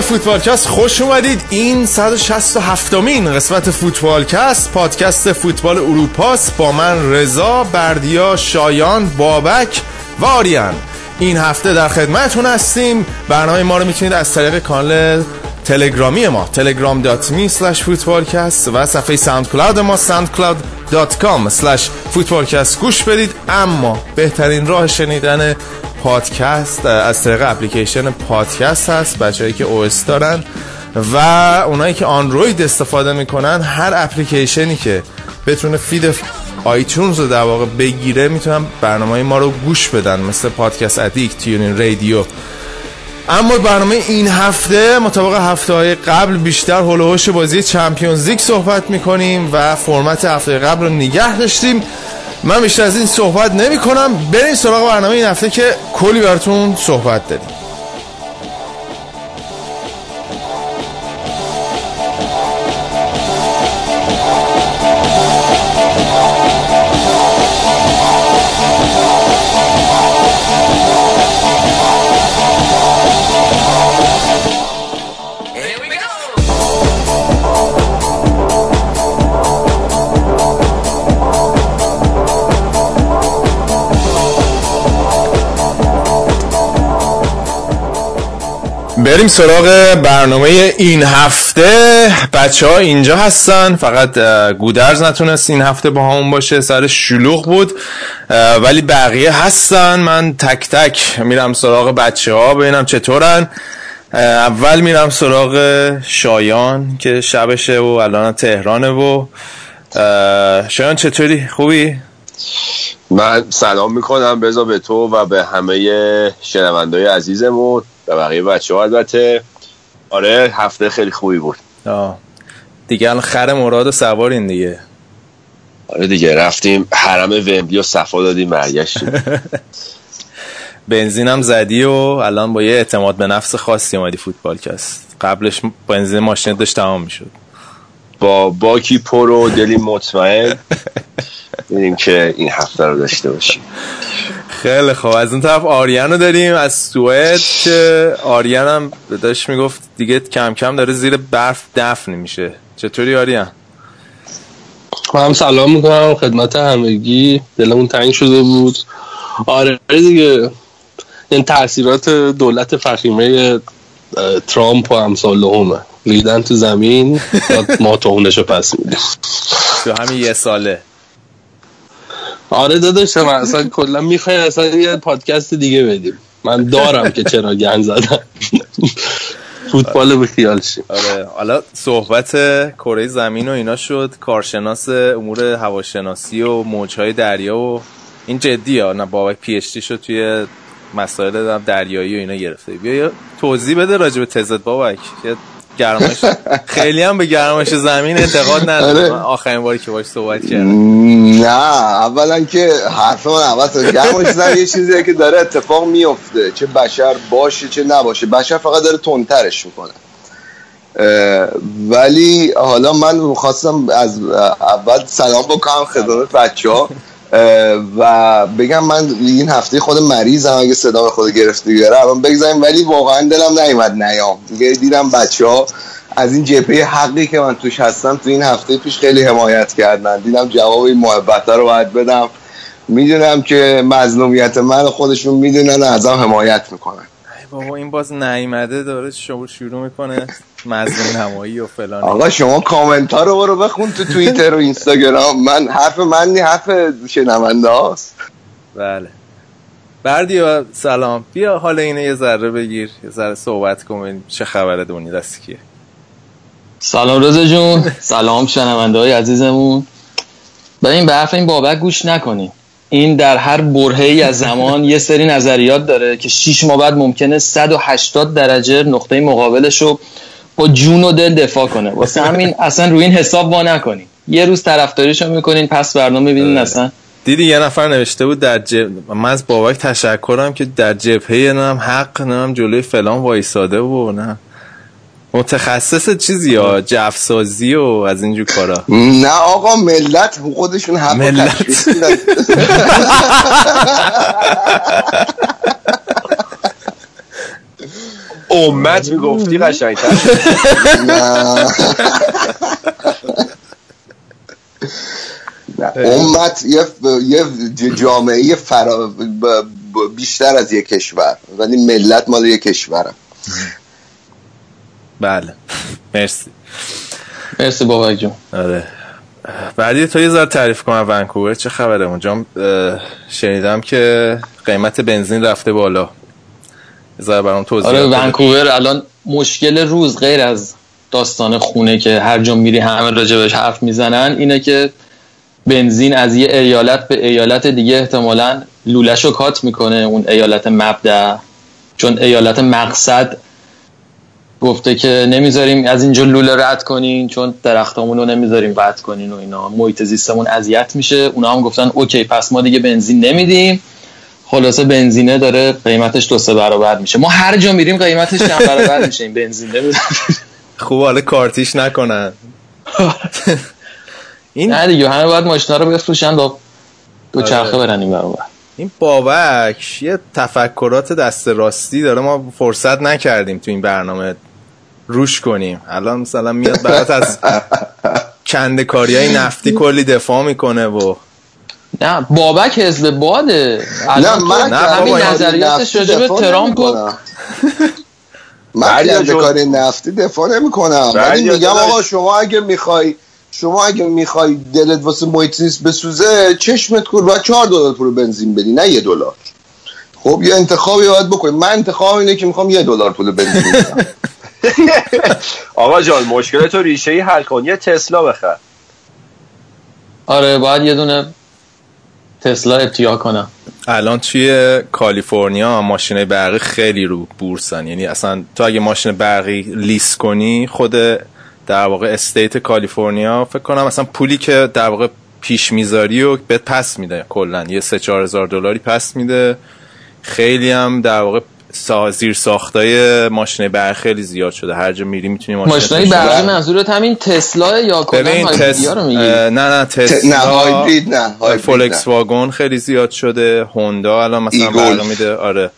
به فوتبالکست خوش اومدید. این 167 مین قسمت فوتبالکست پادکست فوتبال اروپاست با من رضا بردیا شایان بابک و آریان. این هفته در خدمتتون هستیم. برنامه ما رو می‌تونید از طریق کانال تلگرامی ما telegram.me slash footballcast و صفحه ساوند کلاود ما soundcloud.com slash footballcast گوش بدید. اما بهترین راه شنیدن پادکست از طریق اپلیکیشن پادکست هست بچه‌ای که او دارن و اونایی که آندروید استفاده می‌کنن هر اپلیکیشنی که بتونه feed آیتونز رو در واقع بگیره می‌تونن برنامه ما رو گوش بدن مثل Podcast Addict TuneIn Radio. اما برنامه این هفته مطابق هفته های قبل بیشتر حول و حوش بازی Champions League صحبت می‌کنیم و فرمت هفته قبل رو نگه داشتیم. من بیشتر از این صحبت نمی کنم بریم سراغ برنامه این هفته که کلی براتون صحبت داریم. بریم سراغ برنامه این هفته. بچه ها اینجا هستن. فقط گودرز نتونست این هفته با همون باشه. سر شلوغ بود. ولی بقیه هستن. من تک تک میرم سراغ بچه ها ببینم چطورن. اول میرم سراغ شایان که شبشه و الان تهرانه و شایان چطوری؟ خوبی؟ من سلام می‌کنم. بزا به تو و به همه شنوندای عزیزمون. و بقیه بچه ها البته آره هفته خیلی خوبی بود. آه. دیگه الان خر مراد و سوارین دیگه. آره دیگه رفتیم حرم ومبلی و صفا دادیم برگشتیم. بنزینم زدی و الان با یه اعتماد به نفس خاصی اومدی فوتبال کست قبلش بنزین ماشین داشت تمام می‌شد. با باکی پر و دلی مطمئن. ببینیم که این هفته رو داشته باشیم. خیلی خوب. از اون طرف آریان رو داریم از سوئد که آریان هم داشت می‌گفت دیگه کم کم داره زیر برف دفن میشه. چطوری آریان؟ هم سلام می‌کنم خدمت همگی. دلمون تنگ شده بود. آره دیگه. این تاثیرات دولت فخیمه ترامپ و امثال همه لیدن تو زمین ما رو پس میدیم. تو همین یه ساله. آره داداش من اصلا کلا می‌خوای اصلا یه پادکست دیگه بدیم. من دارم که چرا گن زدم. فوتبال به خیال شیم. آره حالا صحبت کره زمین و اینا شد. کارشناس امور هواشناسی و موجهای دریا و این جدی ها. نه بابک پی اچ شد توی مسائل دریایی و اینا گرفته. بیا توضیح بده راجع به تزت بابک گرمش خیلی هم به گرمش زمین انتقاد ندارم آره. آخرین باری که باش صحبت کردم. نه اولا که حرف من عوض گرمش زمین یه چیزیه که داره اتفاق میفته. چه بشر باشه چه نباشه. بشر فقط داره تندترش می‌کنه. ولی حالا من خواستم از اول سلام بکنم خدمت بچه ها و بگم من این هفته خود مریضم اگه صدا خود گرفته گره الان بگذاریم ولی واقعا دلم نیومد نیام. دیگه دیدم بچه ها از این جپه حقی که من توش هستم تو این هفته پیش خیلی حمایت کردن. دیدم جواب این محبت رو باید بدم. می‌دونم که مظلومیت من خودشون می‌دونن ازم حمایت می‌کنن. بابا این باز نیمده داره شروع می‌کنه. مظلوم نمایی و فلان. آقا شما کامنت ها رو برو بخون تو توییتر و اینستاگرام. من حرف من نی حرف شنونده هاست. بله. بردی سلام. بیا حالا اینه یه ذره بگیر. یه ذره صحبت کن چه خبره دونی دست کیه. سلام رضا جون. سلام شنونده های عزیزمون. این به حرف این بابک گوش نکنی. این در هر برهه از زمان یه سری نظریات داره که 6 ماه بعد ممکنه 180 درجه نقطه مقابلش رو با جون و دل دفاع کنه. واسه همین اصلا روی این حساب با نکنین. یه روز طرفداریشو می‌کنین پس برنامه ببینین اصلا. دیدی یه نفر نوشته بود در جب... من از بابک تشکرم که در جبهه نم حق نم جلوی فلان وایساده و نه. متخصص چیزی ها؟ جفسازی و از اینجور کارا. نه آقا ملت خودشون حق ملت. امت می‌گفتی قشنگتر. نه. نه. امت یه یه جامعه فرا بیشتر از یک کشور ولی ملت مال یک کشوره. بله. مرسی. مرسی بابک جون. آره. بعدی تو یه ذره تعریف کنم ونکوور چه خبره؟ اونجا شنیدم که قیمت بنزین رفته بالا. ذره برام توضیح آره. ونکوور الان مشکل روز غیر از داستان خونه که هر جا میری همه راجبش حرف می‌زنن اینه که بنزین از یه ایالت به ایالت دیگه احتمالا لولش رو کات می‌کنه اون ایالت مبدع. چون ایالت مقصد گفته که نمی‌ذاریم از اینجا لوله رد کنین چون درختامون رو نمی‌ذاریم قطع کنین و اینا. محیط زیستمون اذیت میشه. اونا هم گفتن اوکی پس ما دیگه بنزین نمیدیم. خلاصه بنزینه داره قیمتش دو سه برابر میشه. ما هر جا میریم قیمتش چند برابر میشه این بنزین نمی‌دونم خوب حالا کارتیش نکنن. این نه دیگه همه باید ماشینا رو بفروشن با دو چرخه برن این برابر. این بابک یه تفکرات دست راستی داره ما فرصت نکردیم تو این برنامه روش کنیم. الان مثلا میاد برات از کند کاری های نفتی کلی دفاع می‌کنه و نه بابک حزب باده. نه من نه، همین نظریاتش نفتی راجع به دفاع ترامپ و. من. کار نفتی دفاع نمی کنم. ولی میگم. آقا شما اگه می‌خوای شما اگه می‌خوای دلت واسه محیط زیست بسوزه چشمت کن و چهار دلار پول بنزین بدی نه یه دلار. خب یه انتخابی باید بکنی من انتخاب اینه که می‌خوام یه دلار پول بنزین بدم. آقا جان مشکل تو ریشه ای حل کن. یه تسلا بخر. آره باید یه دونه تسلا ابتیا کنم. الان توی کالیفرنیا ماشین برقی خیلی رو بورسن. یعنی اصلا تو اگه ماشین برقی لیست کنی خود در واقع state کالیفرنیا فکر کنم اصلا پولی که در واقع پیش می‌ذاری و بهت پس میده کلا. یه سه چهار هزار دلاری پس میده. خیلی هم در واقع زیر ساختای ماشین برقی خیلی زیاد شده. هر جا میری می‌تونی ماشین تشتری برقی. منظورت همین تسلا یا کلا تس... رو میگی؟ نه نه تسلا نه هایبرید نه. فولکس واگن خیلی زیاد شده. هوندا الان مثلا. برنامه میده. آره.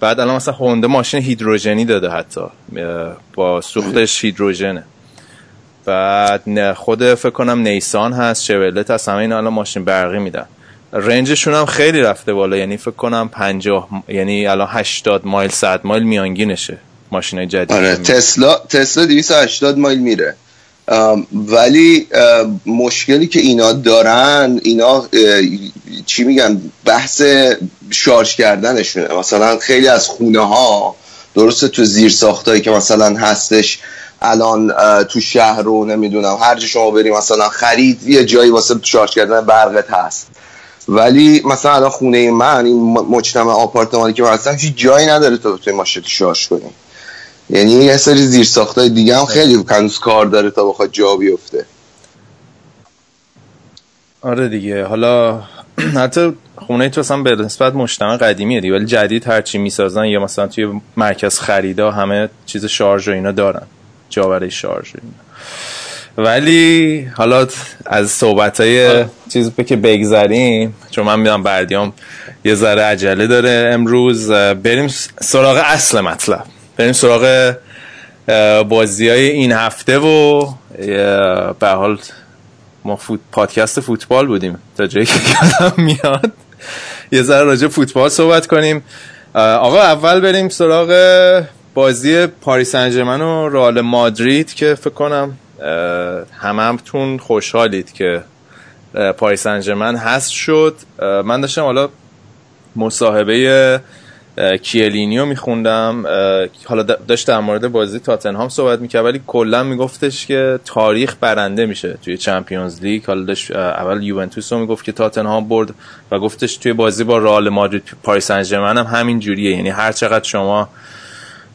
بعد الان مثلا هوندا ماشین هیدروژنی داده حتی. با سوختش هیدروژنه. بعد خود فکر کنم نیسان هست شولت هست همه اینا الان ماشین برقی میدن. رنجشون هم خیلی رفته بالا. یعنی فکر کنم 50 یعنی الان 80 مایل 100 مایل میانگینشه ماشین جدید. آره. تسلا تسلا 280 مایل میره. ولی مشکلی که اینا دارن اینا چی میگن بحث شارژ کردنشونه. مثلا خیلی از خونه ها درسته تو زیر ساختایی که مثلا هستش الان تو شهر رو نمی‌دونم هر جا شما بریم مثلا خرید یه جایی واسه شارژ کردن برقت هست. ولی مثلا الان خونه من این مجتمع آپارتمانی که من هستم هیچ جایی نداره تا توی ماشین شارژ کنی. یعنی یه سری زیر ساختای دیگه هم خیلی هنوز کار داره تا بخواد جا بیفته. آره دیگه. حالا حتی خونه تو اصلا به نسبت مجتمع قدیمیه دیگه. ولی جدید هرچی می‌سازن یا مثلا توی مرکز خریدا همه چیز شارژ و اینا دارن. جا برای شارژ و اینا. ولی حالا از صحبت های چیز که بگذریم چون من می‌دونم بردیام یه ذره عجله داره امروز بریم سراغ اصل مطلب. بریم سراغ بازی های این هفته و به حال ما فوت... پادکست فوتبال بودیم تا جایی که یادم میاد. یه ذره راجع فوتبال صحبت کنیم. آقا اول بریم سراغ بازی پاریس سن و رئال مادرید که فکر کنم همه همتون خوشحالید که پاریس سن هست شد. من داشتم حالا مصاحبه کیلینی رو میخوندم. حالا داشت در مورد بازی تاتنهام صحبت می‌کرد ولی کلا میگفتش که تاریخ برنده میشه توی Champions League. حالا داشت اول یوونتوس رو می‌گفت که تاتنهام برد و گفتش توی بازی با رئال مادرید پاریس سن هم همین جوریه. یعنی هر چقدر شما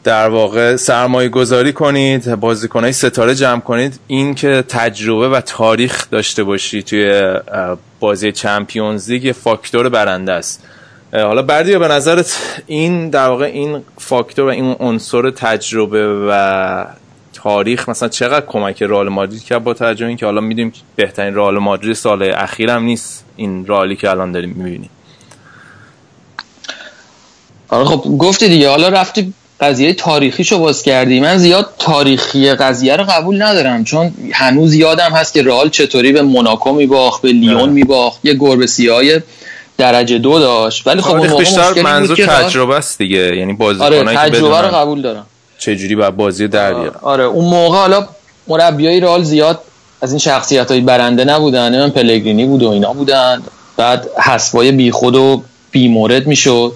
در واقع سرمایه گذاری کنید بازیکنهای ستاره جمع کنید. این که تجربه و تاریخ داشته باشی توی بازی چمپیونز لیگ فاکتور برنده است. حالا بردیا به نظرت این در واقع این فاکتور و این عنصر تجربه و تاریخ مثلا چقدر کمک رئال مادرید کرد با توجه اینکه حالا می‌دونیم بهترین رئال مادرید سال اخیر نیست این رئالی که الان داریم می‌بینیم. آره خب گفتی دیگه. حالا رفتی قضیه تاریخیشو باز کردی. من زیاد تاریخی قضیه رو قبول ندارم چون هنوز یادم هست که رئال چطوری به موناکو میباخت به لیون میباخت یه گربه سیاه درجه دو داشت. ولی خب اون بیشتر منظور تجربه است دیگه. یعنی بازیکنایی آره تجربه رو قبول دارم. چه بعد بازی در آره, آره اون موقع حالا مربیای رئال زیاد از این شخصیت های برنده نبودن. من پلگرینی بود و اینا بودن. بعد حسبای بیخود و بیمورد می‌شد.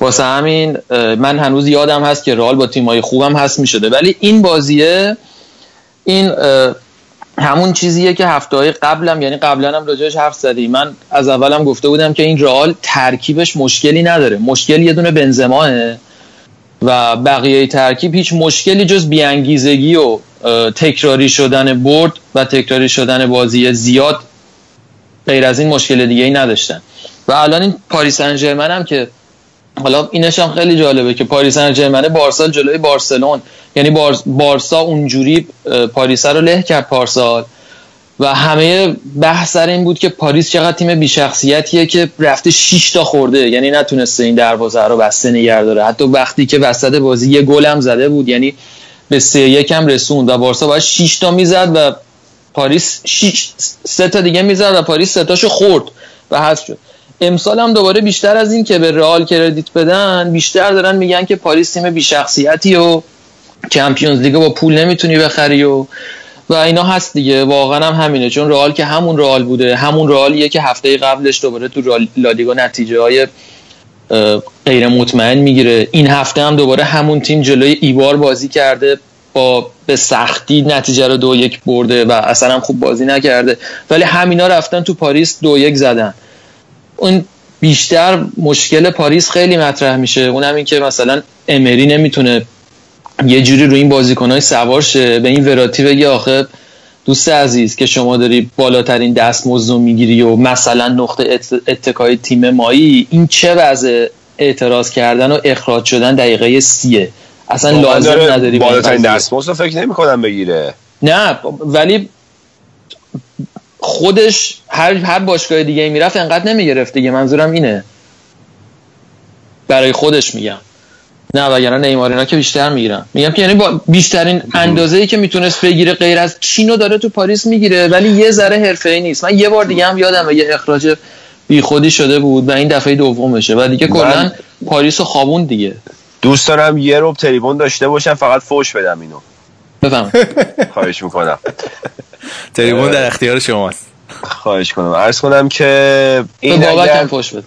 واسه همین من هنوز یادم هست که رئال با تیمای خوبم هست می‌شده. ولی این بازیه این همون چیزیه که هفته های قبلم یعنی قبلا هم راجعش حرف زدی. من از اولم گفته بودم که این رئال ترکیبش مشکلی نداره. مشکل یه دونه بنزماه و بقیه ترکیب هیچ مشکلی جز بیانگیزگی و تکراری شدن برد و تکراری شدن بازی زیاد غیر از این مشکل دیگه ای نداشتن. و الان این پاریس سن هم که حالا اینش هم خیلی جالبه که پاریس سن بارسا جلوی بارسلون. یعنی بارسا اونجوری پاریس رو له کرد پارسال. و همه بحث سر این بود که پاریس چقدر تیم بیشخصیتیه که رفته 6 تا خورده. یعنی نتونسته این دروازه رو بسته نگه داره. حتی وقتی که وسط بازی یه گل هم زده بود یعنی به سه یکم رسوند و بارسا باید 6 تا می‌زد و پاریس 6 سه تا دیگه می‌زد و پاریس سه تاشو خورد. و حذف شد. امسال هم دوباره بیشتر از این که به رئال credit بدن بیشتر دارن میگن که پاریس تیم بیشخصیتی و Champions League با پول نمی‌تونی بخری و و اینا هست دیگه. واقعا هم همینه. چون رئال که همون رئال بوده. همون رئالیه که هفته قبلش دوباره تو لالیگا نتیجه های غیر مطمئن می‌گیره. این هفته هم دوباره همون تیم جلوی ایبار بازی کرده. با به سختی نتیجه رو دو یک برده و اصلا هم خوب بازی نکرده. ولی همینا رفتن تو پاریس دو یک زدن. اون بیشتر مشکل پاریس خیلی مطرح میشه. اون این که مثلا امری نمی‌تونه یه جوری رو این بازیکنهای سوار شه. به این وراتی بگی آخه دوست عزیز که شما داری بالاترین دست رو می‌گیری و مثلا نقطه اتکای تیم مایی این چه وضع اعتراض کردن و اخراج شدن دقیقه سیه؟ اصلا لازم نداری بالاترین دستمزد رو فکر نمی کنم بگیره. نه ولی خودش هر هر باشگاه دیگه می‌رفت انقدر نمی‌گرفت دیگه. منظورم اینه. برای خودش میگم. نه وگرنه نیمار اینا که بیشتر می‌گیرن. میگم که یعنی با بیشترین اندازه‌ای که می‌تونست بگیره غیر از چینو داره تو پاریس می‌گیره ولی یه ذره حرفه‌ای نیست. من یه بار دیگه هم یادم یه اخراج بیخودی شده بود و این دفعه دومشه. و دیگه کلا پاریس و خوابون دیگه. دوست دارم یه روب تریبون داشته باشم فقط فوش بدم اینو. بفهم. خواهش می‌کنم. تریبون در اختیار شماست خواهش کنم عرض کنم که این اگر بده.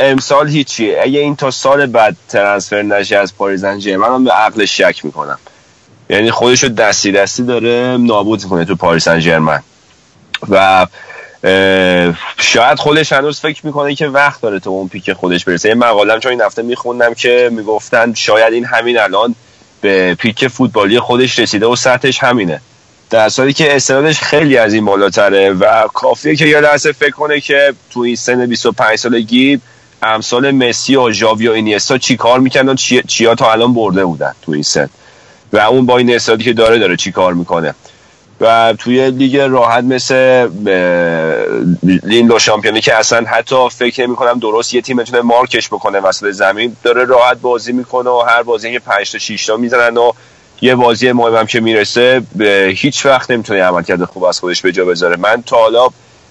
امسال هیچی. اگه این تا سال بعد ترنسفر نشه از پاریس من هم به عقلش شک می‌کنم. یعنی خودشو دستی دستی داره نابود می‌کنه تو پاریس سن و شاید خودش هنوز فکر می‌کنه که وقت داره تو اون پیک خودش برسه. یه مقالم چون این هفته میخوندم که می‌گفتن شاید این همین الان به پیک فوتبالی خودش رسیده و سطحش همینه. در صورتی که استعدادش خیلی از این بالاتره و کافیه که یه لحظه فکر کنه که تو این سن 25 سالگی امثال مسی و ژاوی و اینیستا چی کار می‌کنن چی چیا تا الان برده بودن تو این سن. و اون با این استعدادی که داره داره چی کار می‌کنه. و توی لیگ راحت مثل لین دو شامپیونی که اصلا حتی فکر نمی کنم درست یه تیم بتونه مارکش بکنه. وسط زمین داره راحت بازی می‌کنه و هر بازی 5 تا 6 تا می‌زنن و یه بازی مهمم که می‌رسه به هیچ وقت نمی‌تونه عملکرد خوب از خودش به جا بذاره. من تا حالا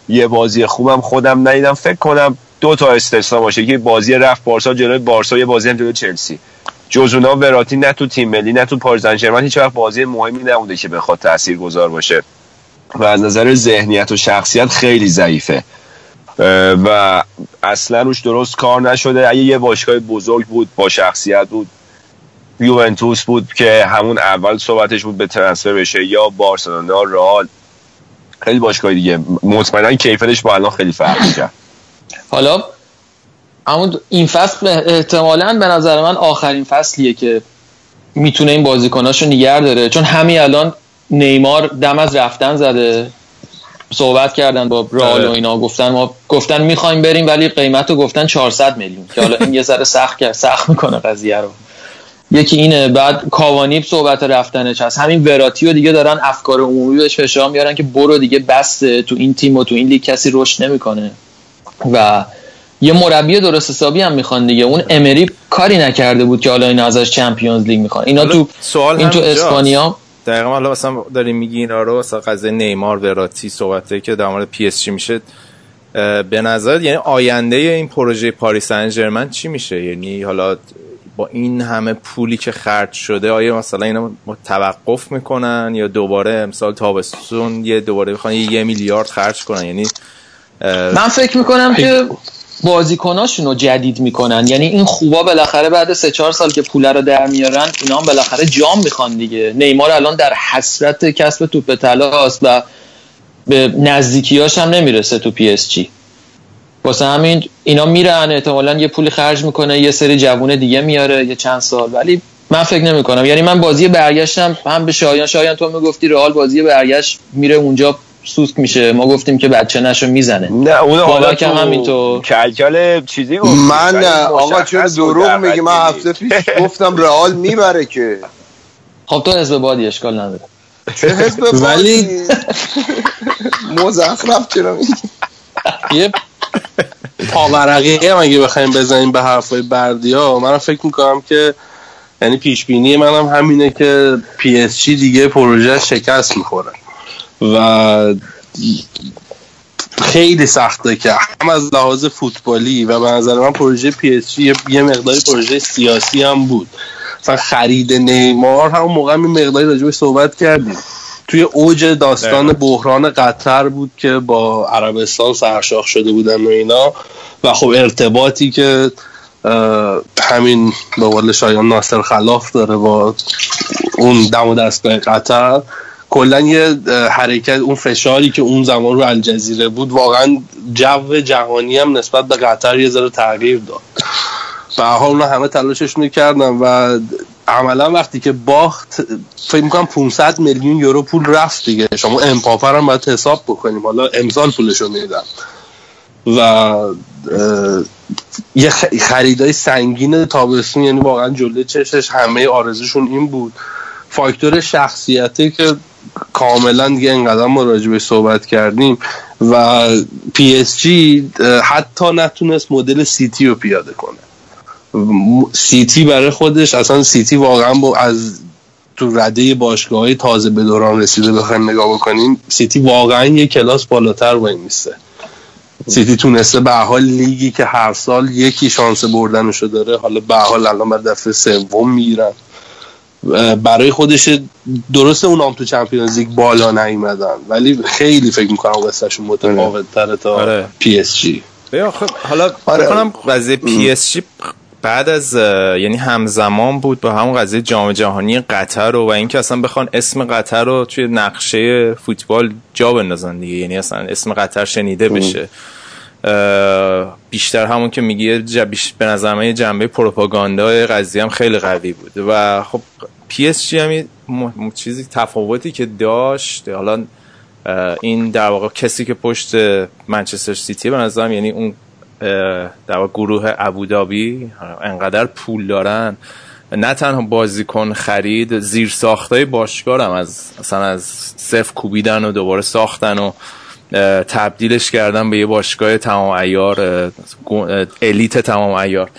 یه بازی خوبم خودم ندیدم. فکر کنم دو تا استثنا باشه که بازی رفت بارسا جلوی بارسا یه بازی هم جلوی چلسی. جز اونا وراتی نه تو تیم ملی نه تو پاریس سن هیچ وقت بازی مهمی نبوده که بخواد تاثیرگذار باشه. و از نظر ذهنیت و شخصیت خیلی ضعیفه. و اصلا روش درست کار نشده. اگه یه باشگاه بزرگ بود با شخصیت بود یوونتوس بود که همون اول صحبتش بود به ترنسفر بشه یا بارسلونا رئال. خیلی باشگاه دیگه. مطمئنا کیفیتش با الان خیلی فرق کرد حالا اما این فصل احتمالا به نظر من آخرین فصلیه که می‌تونه این بازیکناشو نگر داره. چون همین الان نیمار دم از رفتن زده. صحبت کردن با رئال و اینا. گفتن ما گفتن می‌خوایم بریم ولی قیمت رو گفتن 400 میلیون. که حالا این یه ذره سخت کرد سخت می‌کنه قضیه رو. یکی اینه. بعد کاوانی صحبت رفتنش هست. همین وراتی و دیگه دارن افکار عمومی بهش فشار میارن که برو دیگه بسته. تو این تیم و تو این لیگ کسی رشد نمی‌کنه. و یه مربی درست حسابی هم می‌خوان دیگه. اون امری کاری نکرده بود که حالا اینا ازش Champions League می‌خوان. اینا تو سویا این تو. اسپانیا دقیقا حالا مثلا داریم میگی اینا رو مثلا قضیه نیمار وراتی صحبته که در مورد پی اس جی میشه به نظر یعنی آینده این پروژه پاریس سن چی میشه؟ یعنی حالا با این همه پولی که خرج شده آیا مثلا اینا توقف می‌کنن یا دوباره امسال تابستون یه دوباره بخوان یه, یه میلیارد خرج کنن؟ یعنی من فکر می‌کنم که بازیکناشون رو جدید می‌کنن. یعنی این خوبا بالاخره بعد سه چهار سال که پوله رو در میارن اینا هم بالاخره جام می‌خوان دیگه. نیمار الان در حسرت کسب توپ طلاست و به نزدیکیاش هم نمی‌رسه تو پی اس جی. واسه همین اینا میرن احتمالا یه پولی خرج می‌کنه یه سری جوونه دیگه میاره یه چند سال. ولی من فکر نمی کنم یعنی من بازی برگشتم هم به شایان شایان تو می‌گفتی رئال بازی برگشت میره اونجا سوسک میشه. ما گفتیم که بچه نشو می‌زنه. نه اون حالا تو همینطور. کلکل چیزی گفت من آقا چرا دروغ میگی؟ من هفته پیش گفتم رئال می‌بره که. خب تو حزب بادی اشکال نداره. چه حزب ولی-؟ مزخرف چرا میگی؟ یه پاورقی هم اگه بخوایم بزنیم به حرفای بردیا من فکر می‌کنم که یعنی پیش بینی منم همینه که پی اس جی دیگه پروژه شکست می‌خوره. و خیلی سخته که هم از لحاظ فوتبالی و به نظر من پروژه پی اس جی یه مقداری پروژه سیاسی هم بود. مثلا خرید نیمار همون موقع هم یه مقداری راجبش صحبت کردیم. توی اوج داستان بحران قطر بود که با عربستان سرشاخ شده بودن و اینا. و خب ارتباطی که همین به قول شایان ناصر خلاف داره با اون دم و دستگاه قطر. کلا یه حرکت اون فشاری که اون زمان رو الجزیره بود واقعا جو جهانی هم نسبت به قطر یه ذره تغییر داد. به حال اونا همه تلاششون کردن و عملا وقتی که باخت فکر می‌کنم 500 میلیون یورو پول رفت دیگه. شما امپاپر هم باید حساب بکنیم. حالا امسال پولشو میدن. و یه خریدای سنگین تابستون یعنی واقعا جلوی چشش همه آرزوشون این بود. فاکتور شخصیتی که کاملا دیگه اینقدر ما راجبش صحبت کردیم و پی اس جی حتی نتونست مدل سیتی رو پیاده کنه. سیتی برای خودش اصلا سیتی واقعا با از تو رده باشگاه های تازه به دوران رسیده بخوایم نگاه بکنیم سیتی واقعا یه کلاس بالاتر وای میسته. سیتی تونسته به حال لیگی که هر سال یکی شانس بردنشو داره حالا به حال الان بر دفعه سوم می‌گیرن برای خودش درسته اونام تو Champions League بالا نیومدن. ولی خیلی فکر می‌کنم قصهشون متفاوت تره تا آره. پی اس جی. آخه حالا آره. فکر کنم قضیه پی اس جی بعد از یعنی همزمان بود با همون قضیه جام جهانی قطر رو و اینکه اصلا بخوان اسم قطر رو توی نقشه فوتبال جا بندازن دیگه. یعنی اصلا اسم قطر شنیده بشه. اه، بیشتر همون که بیش- به نظر من جنبه پروپاگاندا قضیه هم خیلی قوی بود و خب پی اس جی هم م- چیزی تفاوتی که داشت حالا این در واقع کسی که پشت منچستر سیتی به نظرم یعنی اون در واقع گروه ابودابی انقدر پول دارن. نه تنها بازیکن خرید زیر ساختای باشگاه هم از مثلا از صفر کوبیدن و دوباره ساختن و تبدیلش کردن به یه باشگاه تمام عیار elite تمام عیار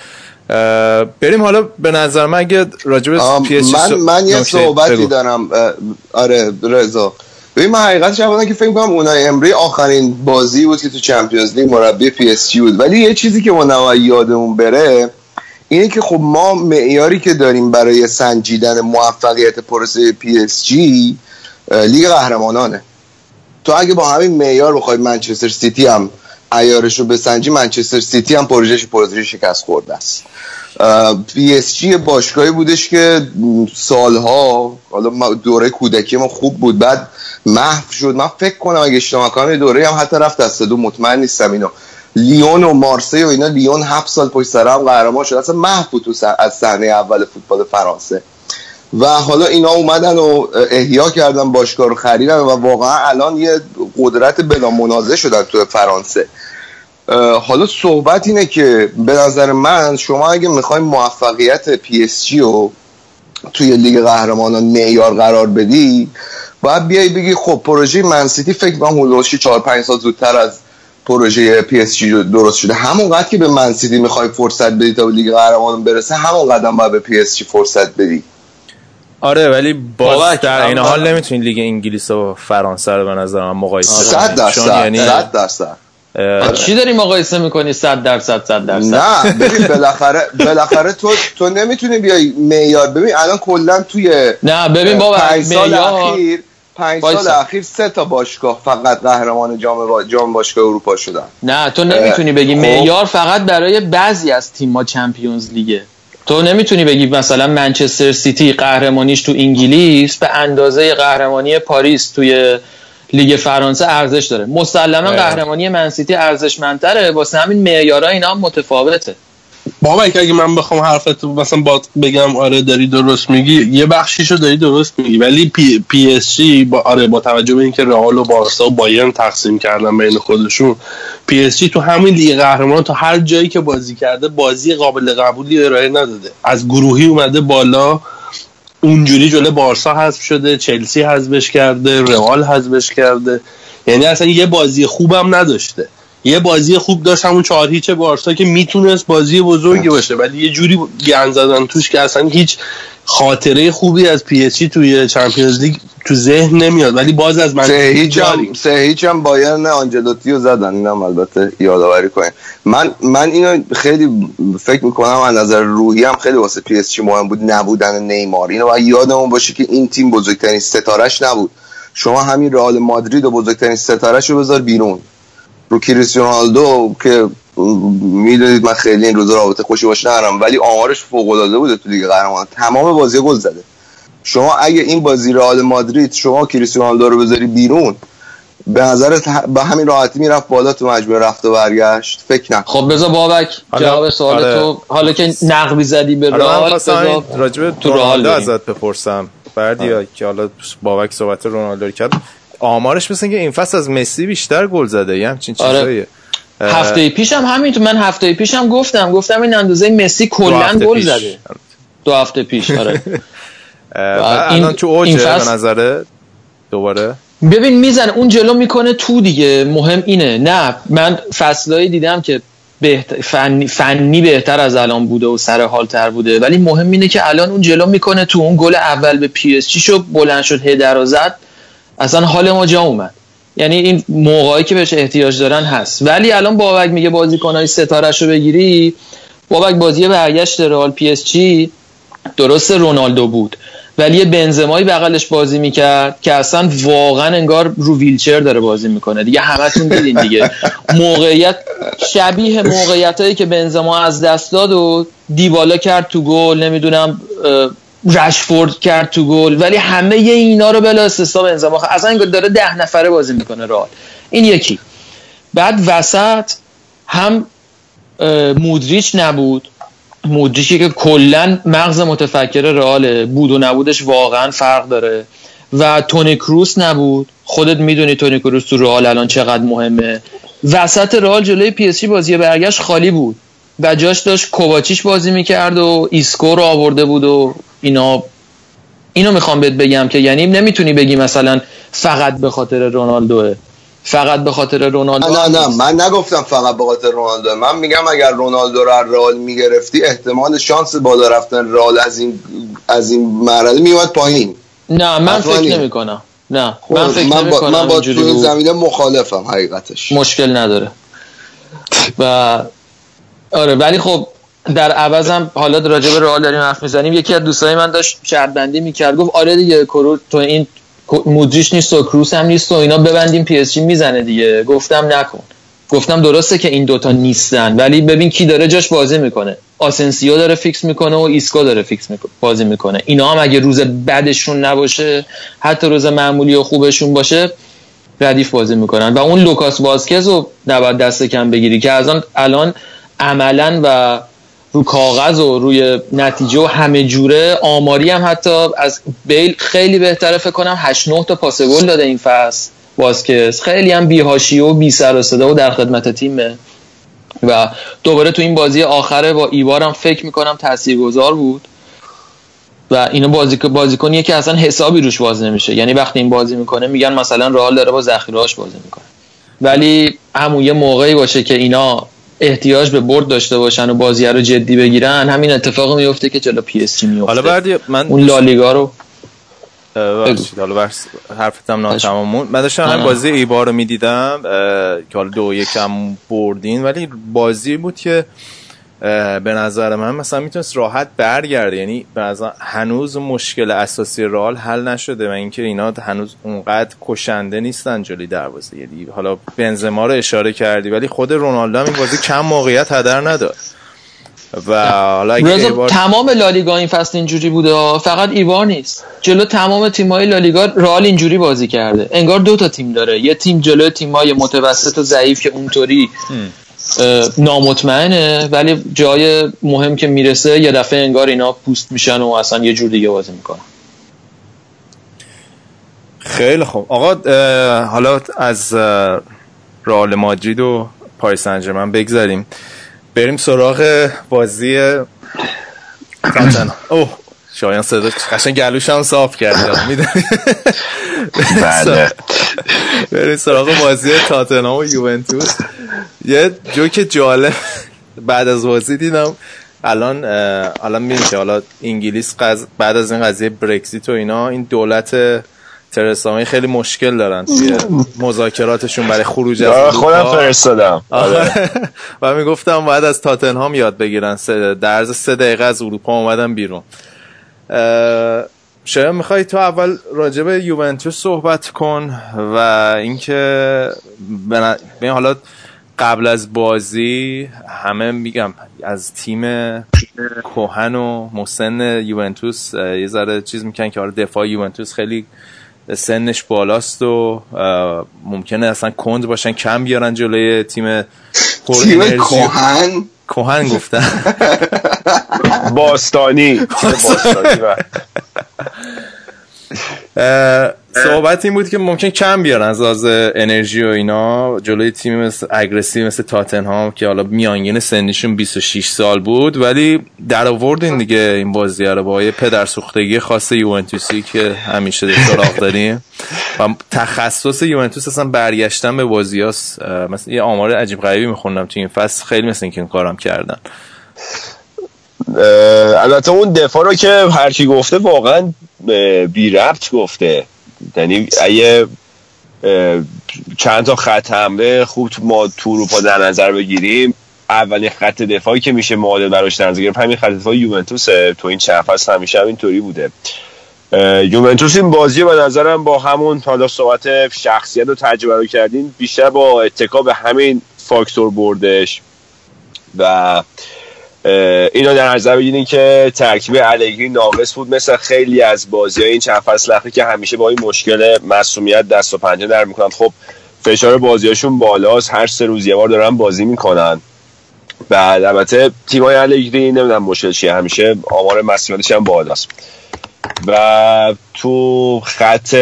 بریم حالا به نظر من اگه راجب پی من من یه صحبتی بگو. دارم آره رضا. ببین من حقیقتش اولا که فکر کنم اونای امری آخرین بازی بود که تو Champions League مربی پی اس جی بود. ولی یه چیزی که ما نباید یادمون بره اینه که خب ما معیاری که داریم برای سنجیدن موفقیت پروسه پی اس جی لیگ قهرمانانه. تو اگه با همین معیار بخوای منچستر سیتی هم عیارش رو بسنجی منچستر سیتی هم پروژهش پروژه شکست خورده است. پی اس جی باشگاهی بودش که سالها حالا دوره کودکی ما خوب بود بعد محو شد. من فکر کنم اگه اشتباه دوره هم حتی رفت دست دو مطمئن نیستم اینو. لیون و مارسی و اینا لیون هفت سال پشت سر هم قهرمان شد. اصلا محو بود تو از صحنه اول فوتبال فرانسه. و حالا اینا اومدن و احیا کردن باشگاه رو خریدن و واقعا الان یه قدرت بلامنازع شدن تو فرانسه. حالا صحبت اینه که به نظر من شما اگه می‌خوای موفقیت پی اس جی رو توی لیگ قهرمانان معیار قرار بدی باید بیای بگی خب پروژه منسیتی فکر کنم حدودش 4 5 سال زودتر از پروژه پی اس جی درست شده. همون قد که به منسیتی می‌خوای فرصت بدی تا به لیگ قهرمانان برسه همون قدم باید به پی اس جی فرصت بدی. آره ولی باز در این حال نمی‌تونی لیگ انگلیس و فرانسه رو به نظر من مقایسه 100 درصد 100 درصد. چی داری مقایسه می‌کنی؟ 100 درصد 100 درصد. نه ببین بالاخره بالاخره تو تو نمی‌تونی بیای معیار. ببین الان کلا توی نه ببین بابا سال اخیر پنج سال اخیر سه تا باشگاه فقط قهرمان جام با... جام باشگاه اروپا شدن. نه تو نمی‌تونی بگی خب. معیار فقط برای بعضی از تیم‌ها چمپیونز لیگه. تو نمی‌تونی بگی مثلا منچستر سیتی قهرمانیش تو انگلیس به اندازه قهرمانی پاریس توی لیگ فرانسه ارزش داره. مسلما قهرمانی منسیتی ارزشمندتره. واسه همین معیارا اینا هم متفاوته. بابا اگه من بخوام حرفت مثلا با بگم آره داری درست میگی یه بخشیشو داری درست میگی. ولی پی, پی اس جی با آره با توجه به اینکه رئال و بارسا و بایرن تقسیم کردن بین خودشون پی اس جی تو همین لیگ قهرمان تا هر جایی که بازی کرده بازی قابل قبولی ارائه نداده. از گروهی اومده بالا اونجوری جلو بارسا حذف شده چلسی حذفش کرده رئال حذفش کرده. یعنی اصلا یه بازی خوبم نداشته. یه بازی خوب داشت همون چهار هیچ بارسا که می‌تونست بازی بزرگی باشه ولی یه جوری گند زدن توش که اصلا هیچ خاطره خوبی از پی اس توی چمپیونز لیگ تو ذهن نمیاد. ولی باز از من سه هیچ هم سه هیچ هم بایرن آنجلوتی رو زدن. اینم البته یادآوری کنیم من من اینو خیلی فکر می‌کنم از نظر روحی هم خیلی واسه پی اس مهم بود نبودن نیمار. اینو باید یادمون باشه که این تیم بزرگترین ستارش نبود. شما همین رئال مادرید و بزرگترین ستارش رو بذار بیرون. رو کریستیانو رونالدو که می‌دونید من خیلی این روزا رابطه خوشی باش ندارم ولی آمارش فوق العاده بوده تو لیگ قهرمان. تمام بازی گل زده. شما اگه این بازی رئال مادرید شما کریستیانو رونالدو رو بذاری بیرون به نظر به همین راحتی می‌رفت بالا تو مجموعه رفت و برگشت؟ فکر نکن. خب بذار بابک جواب سوال آره. تو. حالا که نقبی زدی به رئال بذار راجب تو رونالدو ازت بپرسم. بردیا که حالا بابک صحبت رونالدو کرد. آمارش مثل که این فصل از مسی بیشتر گل زده یه همچین. چیزاییه. آره. هفته پیشم همین من هفته پیشم گفتم گفتم این اندازه مسی کلا گل زده. دو هفته پیش آره. الان تو اوجه به نظره دوباره. ببین میزن اون جلو می‌کنه تو دیگه. مهم اینه. نه من فصلایی دیدم که بهتر فنی, فنی بهتر از الان بوده و سر حال تر بوده. ولی مهم اینه که الان اون جلو می‌کنه تو. اون گل اول به پی اس جی شو بلند شد header و زد. اصلا حال ما جا اومد. یعنی این موقعی که بهش احتیاج دارن هست. ولی الان بابک میگه بازیکنای ستارهشو بگیری. بابک بازی برگشت رئال پی اس جی. درست رونالدو بود. ولی یه بنزمایی بغلش بازی می‌کرد که اصلا واقعا انگار رو ویلچر داره بازی می‌کنه. دیگه همتون دیدین دیگه. موقعیت شبیه موقعیت هایی که بنزما از دست داد و دیبالا کرد تو گل. نمی‌دونم رشفورد کرد تو گل ولی همه اینا رو بلا استثنا بنزما اصلا انگار داره ده نفره بازی می‌کنه رئال. این یکی. بعد وسط هم مودریچ نبود. مودریچی که کلا مغز متفکر رئال بود و نبودش واقعا فرق داره. و تونی کروس نبود. خودت می‌دونی تونی کروس تو رئال الان چقدر مهمه. وسط رئال جلوی پی بازی برگشت خالی بود. و جاش داشت کوواچیش بازی می‌کرد و ایسکو رو آورده بود و اینا. اینو می‌خوام بهت بگم که یعنی نمی‌تونی بگی مثلا فقط به خاطر رونالدوه. فقط به خاطر رونالدو نه نه من نگفتم فقط به خاطر رونالدو. من میگم اگر رونالدو رو رئال می‌گرفتی احتمال شانس بالا رفتن رئال از این از این مرحله میومد پایین. نه من فکر نمی کنم نه من خب، فکر من با, من با تو این زمینه مخالفم حقیقتش. مشکل نداره. و آره ولی خب در عوضم حالا راجع به رئال داریم حرف می‌زنیم. یکی از دوستای من داشت شرط بندی می‌کرد گفت آره دیگه کرو تو این مودریچ نیست و کروس هم نیست و اینا ببندیم پی اس می‌زنه دیگه. گفتم نکن. گفتم درسته که این دوتا نیستن ولی ببین کی داره جاش بازی می‌کنه. آسنسیو داره فیکس می‌کنه و ایسکو داره فیکس بازی می‌کنه. اینا هم اگه روز بدشون نباشه حتی روز معمولی و خوبشون باشه ردیف بازی می‌کنن. و اون لوکاس واسکز رو نباید دست کم بگیری که از الان عملا و رو کاغذ و روی نتیجه و همه جوره آماری هم حتی از بیل خیلی بهتره فکر کنم. 8 9 تا پاس گل داده این فصل واسکس خیلی هم بی‌حاشیه و بی سر و صدا و در خدمت تیمه. و دوباره تو این بازی آخره با ایبار هم فکر می‌کنم تاثیرگذار بود. و اینو بازی بازیکنیه که اصلا حسابی روش باز نمیشه. یعنی وقتی این بازی می‌کنه میگن مثلا رئال داره با ذخیرهاش بازی می‌کنه. ولی همون یه موقعی باشه که اینا احتیاج به برد داشته باشن و بازی رو جدی بگیرن همین اتفاق میفته که جلو پی اس میفته. حالا بردی من اون لالیگا رو حالا برس حرفتم ناتمام موند من داشتم هم بازی ایبار رو می‌دیدم که حالا دو یکم بردین ولی بازی بود که به نظر من مثلا می‌تونست راحت برگرده. یعنی به نظر هنوز مشکل اساسی رال حل نشده و اینکه اینا هنوز اونقدر کشنده نیستن جلوی دروازه. یعنی حالا بنزما رو اشاره کردی ولی خود رونالدو هم این بازی کم موقعیت هدر نداد. و حالا اگه بار... تمام لالیگا این فصل اینجوری بوده؟ فقط ایوار نیست. جلو تمام تیم‌های لالیگا رئال اینجوری بازی کرده. انگار دو تا تیم داره. یه تیم جلو تیم‌های متوسط و ضعیف که اونطوری نامطمئنه ولی جای مهم که می‌رسه یه دفعه انگار اینا پوست میشن و اصلا یه جور دیگه بازی می‌کنن. خیلی خوب. آقا حالا از رئال مادرید و پاریس سن بگذاریم بریم سراغ بازی اوه. شایان صدا قشنگ گلوش هم صاف کرد. می‌دونی؟ بله. بریم سراغ بازی تاتنهام و یوونتوس. یه جوک جالب بعد از بازی دیدم. الان الان می‌بینی که حالا انگلیس بعد از این قضیه برکزیت و اینا این دولت ترسا خیلی مشکل دارن. توی مذاکراتشون برای خروج از خودم فرستادم. و می‌گفتم باید از تاتنهام یاد بگیرن. در عرض سه دقیقه از اروپا اومدن بیرون. شاید می‌خوای تو اول راجع به یوونتوس صحبت کن و اینکه ببین حالا قبل از بازی همه میگم از تیم کوهن و مسن یوونتوس یه ذره چیز می‌کنن که آره دفاع یوونتوس خیلی سنش بالاست و ممکنه اصلا کند باشن کم بیارن جلوی تیم تیم کوهن؟ کوهن گفتن. باستانی. باستانی صحبت این بود که ممکن کم بیارن از از انرژی و اینا. جلوی تیم مثل اگرسیو مثل تاتنهام که حالا میانگین سنیشون 26 سال بود ولی در آوردین دیگه این بازی رو با یه پدر سوختگی خاص یوونتوسی که همیشه سراغ داریم و تخصص یوونتوس اصلا برگشتن به بازی هاست. مثلا یه آمار عجیب غریبی میخوندم تو این فصل. خیلی مثل اینکه این کارم کردن. البته اون دفاع رو که هرکی گفته واقعا بی ربط گفته. یعنی اگه چند تا خط حمله خوب ما تو اروپا در نظر بگیریم اولین خط دفاعی که میشه معادل براش در نظر همین خط دفاع یوونتوس تو این چند فصل همیشه اینطوری بوده. یوونتوس این بازی به نظرم با همون حالا صحبت شخصیت و تجربه رو کردین بیشتر با اتکا به همین فاکتور بردش. و اینو در نظر بگیرین که ترکیب الگری ناقص بود مثل خیلی از بازی های این چند فصل اخیر که همیشه با این مشکل مسئولیت دست و پنجه در می‌کنن. خب فشار بازیاشون بالاست. هر سه روز یه بار دارن بازی می‌کنن. بعد البته تیمای الگری نمی‌دونم مشکل چیه همیشه آمار مسئولیتش هم بالاست. و تو خط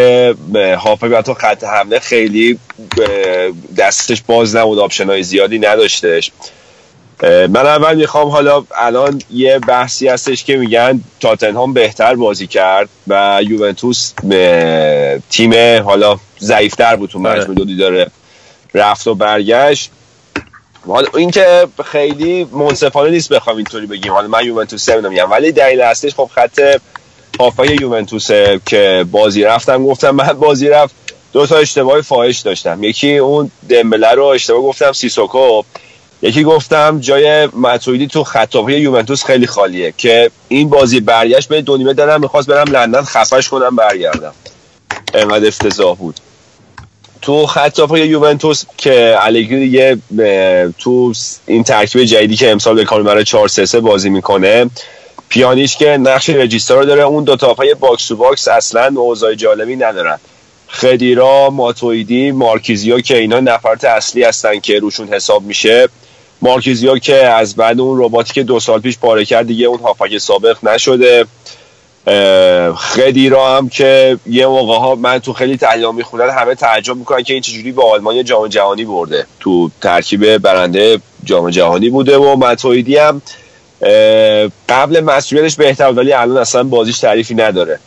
هافه تو خط حمله خیلی دستش باز نبود آپشن زیادی نداشتش. من اول می‌خوام حالا الان یه بحثی هستش که میگن تاتنهام بهتر بازی کرد و یوونتوس تیم حالا ضعیفتر بود تو مجموع دودی داره رفت و برگشت. حالا این که خیلی منصفانه نیست بخوام اینطوری بگیم. حالا من یوونتوس نمی‌دونم ولی دلیل اصلیش خب خط هافای یوونتوس که بازی رفتم گفتم من بازی رفت دو تا اشتباه فاحش داشتم. یکی اون دمبله رو اشتباه گفتم سیسوکو. یکی گفتم جای ماتویدی تو خط هاف یوونتوس خیلی خالیه که این بازی برگشت به دو نیمه می‌خواست برم لندن خفش کنم برگردم. انقدر افتضاح بود. تو خط هاف یوونتوس که الگری دیگه تو این ترکیب جدیدی که امسال به برای 4 3 بازی می‌کنه پیانیش که نقش regista داره اون دو تا پای box to box اصلا اوضاع جالبی ندارن. خدیرا ماتویدی مارکیزیو که اینا نفرت اصلی هستن که روشون حساب میشه. مارکیزیا که از بعد اون رباتی که دو سال پیش پاره کرد دیگه اون هافک سابق نشده. خدیرا هم که یه موقع ها من تو خیلی تحلیل می‌خونن همه تعجب می‌کنن که این چجوری با آلمان جام جهانی برده. تو ترکیب برنده جام جهانی بوده و متویدی هم قبل مسئولیتش بهتر ولی الان اصلا بازیش تعریفی نداره.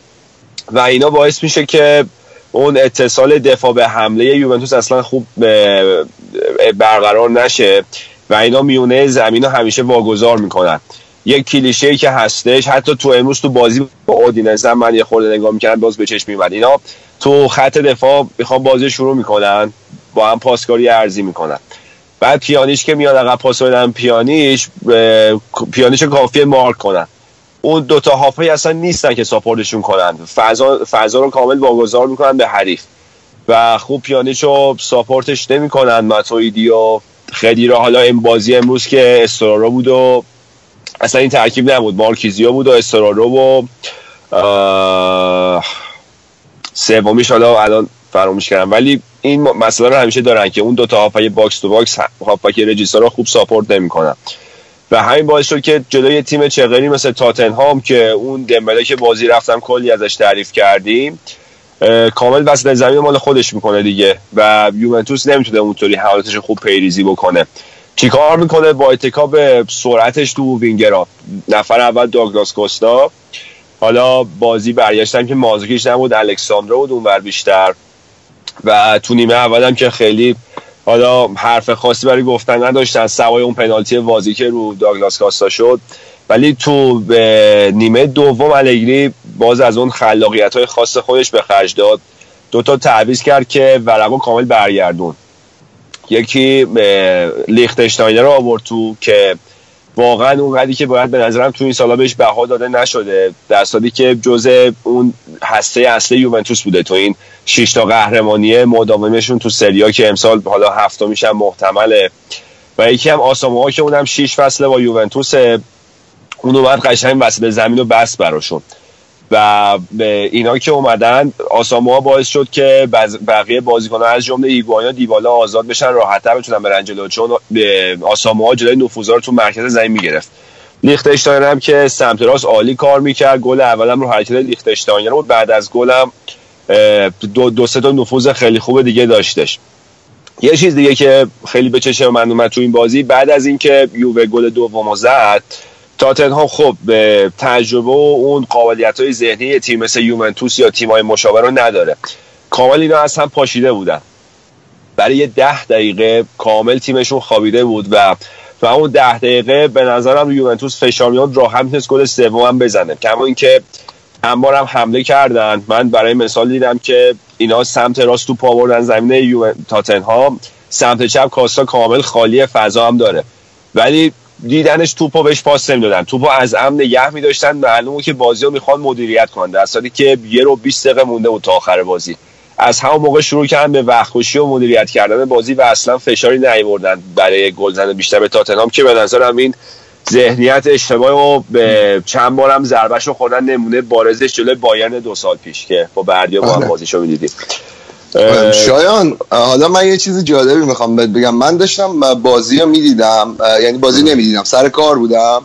و اینا باعث میشه که اون اتصال دفاع به حمله یوونتوس اصلا خوب برقرار نشه. و اینا میونه زمین رو همیشه واگذار می‌کنن. یک کلیشه ای که هستش حتی تو امروز تو بازی با اودینزه من یه خورده نگاه می‌کردم باز به چشم میومد اینا تو خط دفاع می‌خوان بازی شروع می‌کنن با هم پاسکاری ارزی می‌کنن. بعد پیانیش که میاد عقب پاس بدن پیانیش پیانیش کافیه مارک کنن. اون دوتا هافه اصلا نیستن که support شون کنن. فضا, فضا رو کامل واگذار می‌کنن به حریف. و خوب پیانیش رو support ش نمی‌کنن. ماتویدی و خدیرا حالا این بازی امروز که استورارو بود و اصلا این ترکیب نبود. مارکیزیو بود و استورارو و سومیش حالا الان فراموش کردم. ولی این مسئله رو همیشه دارن که اون دو تا box to box هافبک regista رو خوب support نمی‌کنن. و همین باعث شد که جلوی تیم چغری مثل تاتنهام که اون دمبله که بازی رفتم کلی ازش تعریف کردیم کامل وسط زمین مال خودش می‌کنه دیگه و یوونتوس نمی‌تونه اونطوری حالتش خوب پیریزی بکنه. چیکار می‌کنه؟ با به سرعتش تو وینگرا. نفر اول داگلاس کوستا. حالا بازی برگشتن که مازوکیش نبود الکساندرو بود اونور بیشتر. و تو نیمه اولم که خیلی حالا حرف خاصی برای گفتن نداشتن. سوای اون پنالتی وازی که رو داگلاس کاستا شد. ولی تو نیمه دوم الگری باز از اون خلاقیت های خاص خودش به خرج داد. دوتا تعویض کرد که ورقو کامل برگردون. یکی لیختشتاینر رو آورد تو که واقعا اون قدی که باید به نظرم تو این سالا بهش بها داده نشده. در صورتی که جزء اون هسته اصلی یوونتوس بوده. تو این شش تا قهرمانی مداومشون تو سریا که امسال حالا هفته میشن محتمله. و یکی هم آساموها که اونم 6 فصله با یوونتوس اون اومد قشنگ وسط زمین رو بس براشون. و اینا که اومدن آساموها باعث شد که بقیه بازیکن‌ها از جمله ایگوانا دیبالا آزاد بشن راحت‌تر بتونن برن جلو چون آساموها جلوی نفوذا رو تو مرکز زمین می‌گرفت. لیختشتاین هم که سمت راست عالی کار می‌کرد گل اولم رو حرکت لیختشتاین بود بعد از گلم دو, دو سه تا نفوذ خیلی خوب دیگه داشتش. یه چیز دیگه که خیلی به چشم من اومد تو این بازی بعد از اینکه یووه گل دومو زد تاتنهام خب به تجربه و اون قابلیت های ذهنی تیم مثل یوونتوس یا تیم های مشابه رو نداره. کامل اینا از هم پاشیده بودن. برای یه ده دقیقه کامل تیمشون خوابیده بود و و اون ده دقیقه به نظرم یوونتوس فشار میاد راحت می‌تونست گل سوم هم بزنه. کما اینکه انبار هم حمله کردن. من برای مثال دیدم که اینا سمت راست تو پا بردن زمینه تاتنهام. سمت چپ کاستا کامل خالی فضا هم داره. ولی دیدنش توپو بهش پاس نمی‌دادن. توپو از امن نگه میداشتن. معلومه که بازی رو می‌خوان مدیریت کنن. در صورتی که یه رو 20 دقیقه مونده بود تا آخر بازی. از همون موقع شروع کردن به وقتکشی و مدیریت کردن بازی و اصلا فشاری نیوردن برای گلزن بیشتر به تاتنهام که به نظرم این ذهنیت اشتباه و به چند بارم ضربهش رو خوردن نمونه بارزش جلوی بایرن دو سال پیش که با بردیا با هم بازیشو می‌دیدیم. شایان حالا من یه چیز جالبی می‌خوام بهت بگم. من داشتم بازی رو می‌دیدم یعنی بازی نمی‌دیدم سر کار بودم.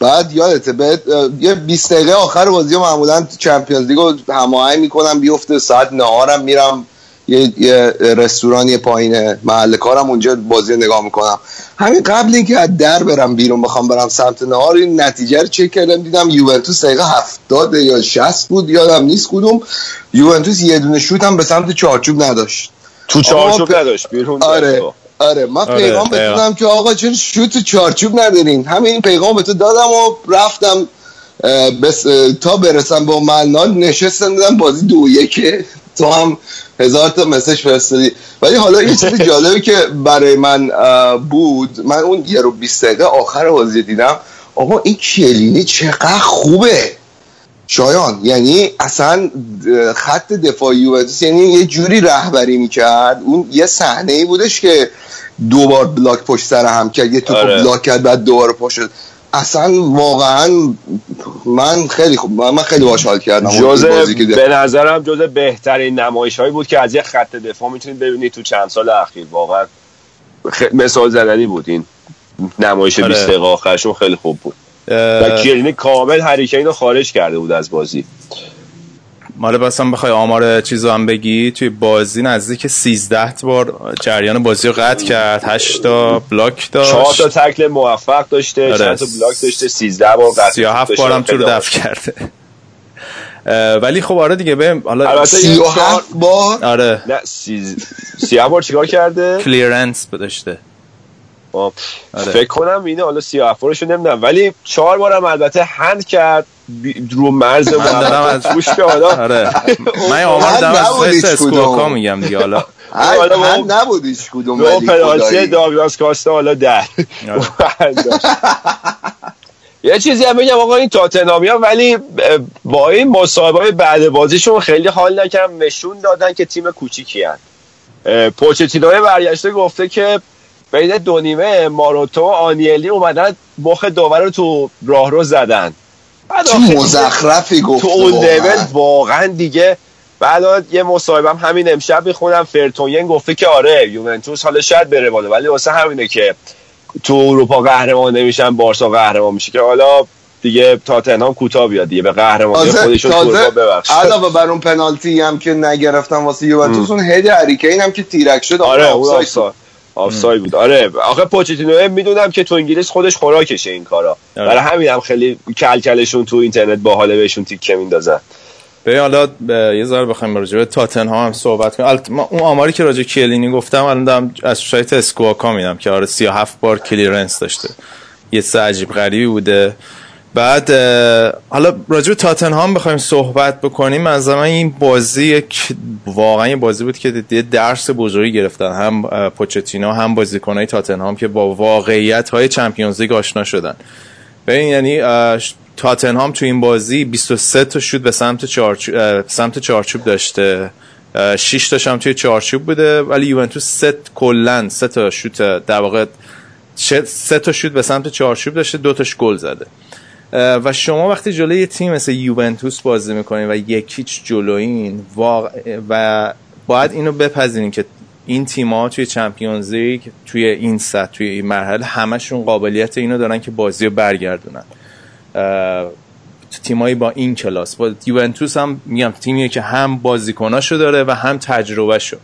بعد یادته به یه 20 دقیقه آخر بازی معمولا چمپیونز لیگو هماهنگ می‌کنم بیفته ساعت نهارم میرم یه, یه رستورانی پایین محل کارم اونجا بازی نگاه می‌کنم. همین قبل اینکه از در برم بیرون بخوام برم سمت نهار این نتیجه رو چک کردم دیدم یوونتوس دقیقه 70 یا 60 بود یادم نیست کدوم. یوونتوس یه دونه شوت هم به سمت چارچوب نداشت. تو چارچوب نداشت بیرون آره آره. من آره، پیغام بتونم که آقا چرا شوت چارچوب ندارین؟ همین پیغام به تو دادم و رفتم بس تا برسم به ملنان نشستم دیدم بازی دو یکه تو هم هزار تا مسج فرستادی. ولی حالا یه چیز جالبی که برای من بود. من اون یه رو 20 دقیقه آخر بازی دیدم. آقا این کلینی چقدر خوبه. شایان یعنی اصلا خط دفاعی یوونتوس یعنی یه جوری رهبری می‌کرد. اون یه صحنه ای بودش که دوبار بلاک پشت سر هم کرد. یه توپ آره. بلاک کرد بعد دوباره پشت اصلا واقعا من خیلی خوب من خیلی باحال کردم. جزء به نظرم جزء بهترین نمایش هایی بود که از یه خط دفاع می‌تونید ببینید تو چند سال اخیر. واقعا خ... مثال زدنی بود این نمایش آره. 20 دقیقه آخرشون خیلی خوب بود. و کیلینی کامل هریکین رو خارج کرده بود از بازی. مال بسم بخوای آمار چیزو هم بگی؟ توی بازی نزدیک 13 بار جریان بازی رو قطع کرد. 8 تا بلاک چهار داشت تا تکل موفق داشته آره. چند تا بلاک داشته 13 بار قطع 37 داشته. بارم تو رو دفع کرده. ولی خب آره دیگه به حالا البته سی یه و چهار- هفت بار؟ آره. نه سی سی بار چیکار کرده؟ کلیرنس داشته. آه، آره. فکر کنم اینه حالا سی رو نمی‌دونم. ولی چهار بارم البته هند کرد. رو مرز من دارم از- روش که حالا. آره. من آمار دارم از کدوم. اسکوکا میگم دیگه. حالا حالا هر ما- نبود هیچ کدوم دو ولی پنالتی خدایی. داگلاس کاستا حالا در. یه چیزی هم بگم آقا این تاتنامی ها ولی با این مصاحبه های بعد بازیشون خیلی حال نکردم. نشون دادن که تیم کوچیکی هن. پوچتینوی برگشته گفته که بین دو نیمه ماروتو و آنیلی اومدن مخ داور رو تو راهرو زدن. چه مزخرفی گفت تو اون واقعا. لول واقعا دیگه بعد یه مصاحبه هم همین امشب می‌خونم فرتونین گفته که آره یوونتوس حالا شاید بره بالا ولی واسه همینه که تو اروپا قهرمان نمیشن بارسا قهرمان میشه که حالا دیگه تاتنهام کوتاه بیاد دیگه به قهرمانی خودشون اروپا تازه ببخش علاوه بر اون پنالتی هم که نگرفتن واسه یوونتوس اون هد هری کین هم که تیرک شد آره اون آفساید بود. آره آخه پوچتینو می‌دونم که تو انگلیس خودش خوراکشه این کارا. آره. برای همین هم خیلی کلکلشون تو اینترنت باحاله بهشون تیکه میندازن. به حالا به یه ذره بخوایم راجع به تاتنهام هم صحبت کنیم. اون آماری که راجع کیلینی گفتم الان دارم از سایت اسکواکا میدم که آره 37 بار clearance داشته. یه سه عجیب غریبی بوده. بعد حالا راجع به تاتنهام بخوایم صحبت بکنیم. از من این بازی یک واقعا یه بازی بود که یه درس بزرگی گرفتن. هم پوچتینو هم بازیکنهای تاتنهام که با واقعیت های چمپیونز لیگ آشنا شدن. ببین یعنی تاتنهام تو این بازی 23 تا شوت به سمت چارچوب, سمت چارچوب داشته. 6 تاش هم توی چارچوب بوده ولی یوونتوس سه کلا سه تا شوت در واقع سه تا شوت به سمت چارچوب داشته دو تاش گل زده. و شما وقتی جلوی یه تیم مثل یوونتوس بازی می‌کنین و یک هیچ جلوین واقع و باید اینو بپذیرین که این تیم‌ها توی چمپیونز لیگ توی این سطح توی این مرحله همشون قابلیت اینو دارن که بازی رو برگردونن. تیمایی با این کلاس. با یوونتوس هم میگم تیمیه که هم بازیکناشو داره و هم تجربهشو.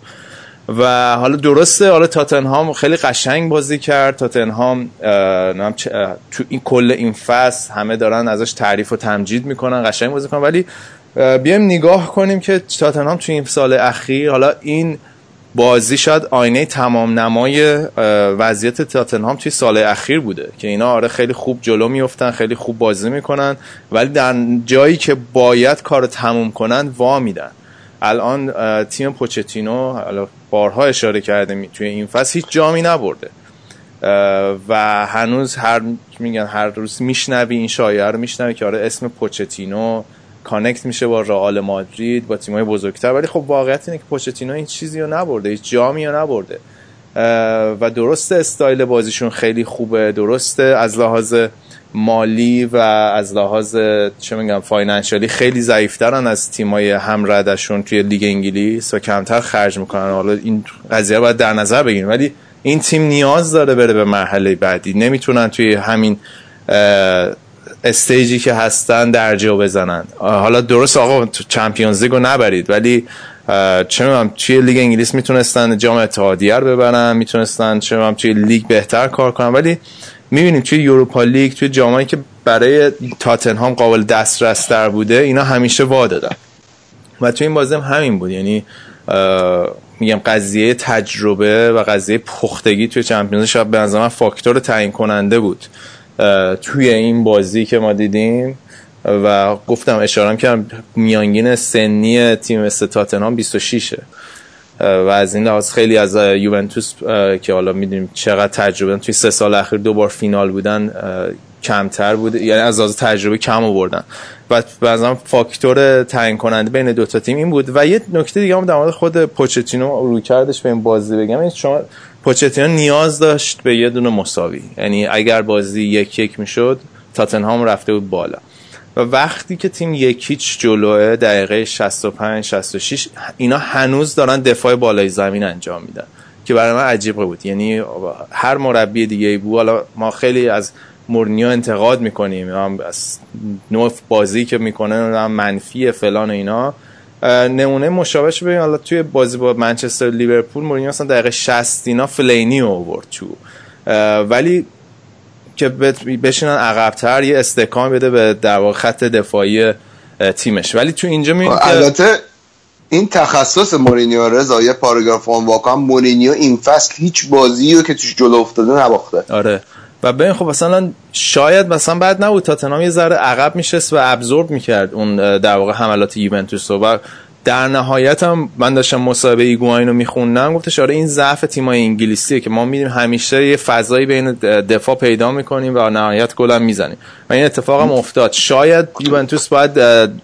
و حالا درسته حالا تاتنهام خیلی قشنگ بازی کرد. تاتنهام تو این کل این فصل همه دارن ازش تعریف و تمجید می‌کنن قشنگ بازی کنن ولی بیایم نگاه کنیم که تاتنهام تو این سال اخیر حالا این بازی شاید آینه تمام نمای وضعیت تاتنهام توی سال اخیر بوده که اینا آره خیلی خوب جلو میفتن خیلی خوب بازی می‌کنن. ولی در جایی که باید کار تموم کنن وا میدن. الان تیم پوچتینو بارها اشاره کرده توی این فصل هیچ جامی نبرده. و هنوز هر میگن هر روز میشنوی این شایعه رو میشنوی که آره اسم پوچتینو connect میشه با رئال مادرید با تیمای بزرگتر. ولی خب واقعیت اینه که پوچتینو این چیزی رو نبرده هیچ جامی رو نبرده و درسته استایل بازیشون خیلی خوبه درسته از لحاظ مالی و از لحاظ چه میگم financially خیلی ضعیفترن از تیمای هم‌ردشون توی لیگ انگلیس و کمتر خرج می‌کنن. حالا این قضیه رو باید در نظر بگیریم. ولی این تیم نیاز داره بره به مرحله بعدی. نمی‌تونن توی همین stage ی که هستن درجا بزنن. حالا درست آقا چمپیونز لیگو نبرید ولی چه می‌دونم توی لیگ انگلیس می‌تونستن جام اتحادیه رو ببرن می‌تونستن چه می‌دونم توی لیگ بهتر کار کنن. ولی می‌بینیم توی یوروپا لیگ توی جامایی که برای تاتنهام قابل دسترس تر بوده اینا همیشه وا دادن. و توی این بازی هم همین بود. یعنی میگم قضیه تجربه و قضیه پختگی توی چمپیونز شاید به نظر من فاکتور تعیین کننده بود توی این بازی که ما دیدیم. و گفتم اشاره کردم میانگین سنی تیم مثل تاتنهام 26 و از این لحاظ خیلی از یوونتوس که حالا می‌دونیم چقدر تجربه توی سه سال اخیر دو بار فینال بودن کمتر بوده یعنی از لحاظ تجربه کم آوردن. و بعضا فاکتور تعیین کننده بین دو تا تیم این بود. و یه نکته دیگه هم در مورد خود پوچتینو روی کردش به این بازی بگم. این شما پوچتینو نیاز داشت به یه دونه مساوی. یعنی اگر بازی یک یک می‌شد تاتنهام رفته بود بالا. و وقتی که تیم یک هیچ جلوه دقیقه 65 66 اینا هنوز دارن دفاع بالای زمین انجام میدن که برای من عجیبه بود. یعنی هر مربی دیگه ای بود. حالا ما خیلی از مورنیو انتقاد می‌کنیم. هم از نوع بازی که می‌کنه هم منفی فلان اینا. نمونه مشابهش ببین حالا توی بازی با منچستر لیورپول مورینیو اصلا دقیقه 60 اینا فلینی اوورد تو. ولی که بشینن عقبتر یه استکان بده به در واقع خط دفاعی تیمش. ولی تو اینجا می‌بینیم البته این تخصص مورینیو رضا یه پاراگراف اون واقعا مورینیو این فصل هیچ بازی رو که توش جلو افتاده نباخته. آره. و ببین خب مثلا شاید مثلا بعد نبود. تاتنهام یه ذره عقب میشست و absorb می‌کرد اون در واقع حملات یوونتوس و در نهایت هم من داشتم مصاحبه ایگواین رو میخوندم گفتش آره این ضعف تیمای انگلیسیه که ما میدیم همیشه یه فضایی بین دفاع پیدا می‌کنیم و نهایت گل هم می‌زنیم. و این اتفاق هم افتاد. شاید یوونتوس باید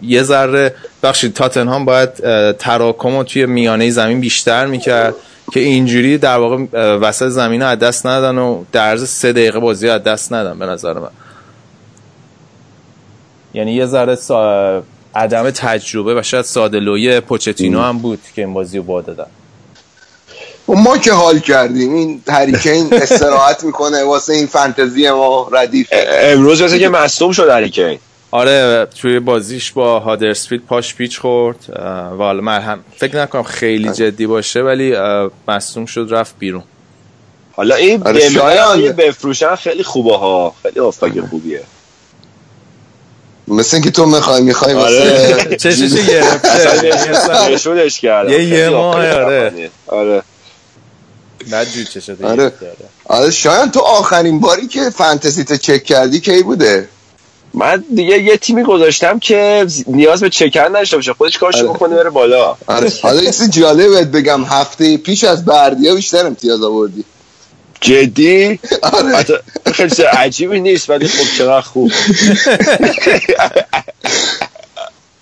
یه ذره بخشید تاتنهام باید تراکم رو توی میانه زمین بیشتر می‌کرد که اینجوری در واقع وسط زمین از دست ندن و در عرض سه دقیقه بازی از دست ندن به نظر من. یعنی یه ذره عدم تجربه و شاید ساده لوی پوچتینو هم بود که این بازی رو با دادن. ما که حال کردیم این هریکین استراحت می‌کنه واسه این فانتزی ما ردیف امروز واسه که مصدوم شد هریکین. آره توی بازیش با هادرسفیلد پاش پیچ خورد. و حالا من هم فکر نکنم خیلی جدی باشه ولی مصدوم شد رفت بیرون. حالا این آره بفروشن خیلی خوبه ها. خیلی آفاق خوبیه. مثل اینکه تو می‌خوای می‌خوای واسه چشش گرفته؟ کرد یه یه ماه آره. آره. چشت آره. آره شاید تو آخرین باری که فانتزی تو چک کردی کی بوده؟ من دیگه یه تیمی گذاشتم که نیاز به چکر نداشته باشه. خودش کارش آره. بکنه بره بالا. آره. حالا یه جالب بگم. هفته پیش از بردیا بیشتر امتیاز آوردی. جدی؟ آره. خیلی عجیبی نیست ولی خب چقدر خوب.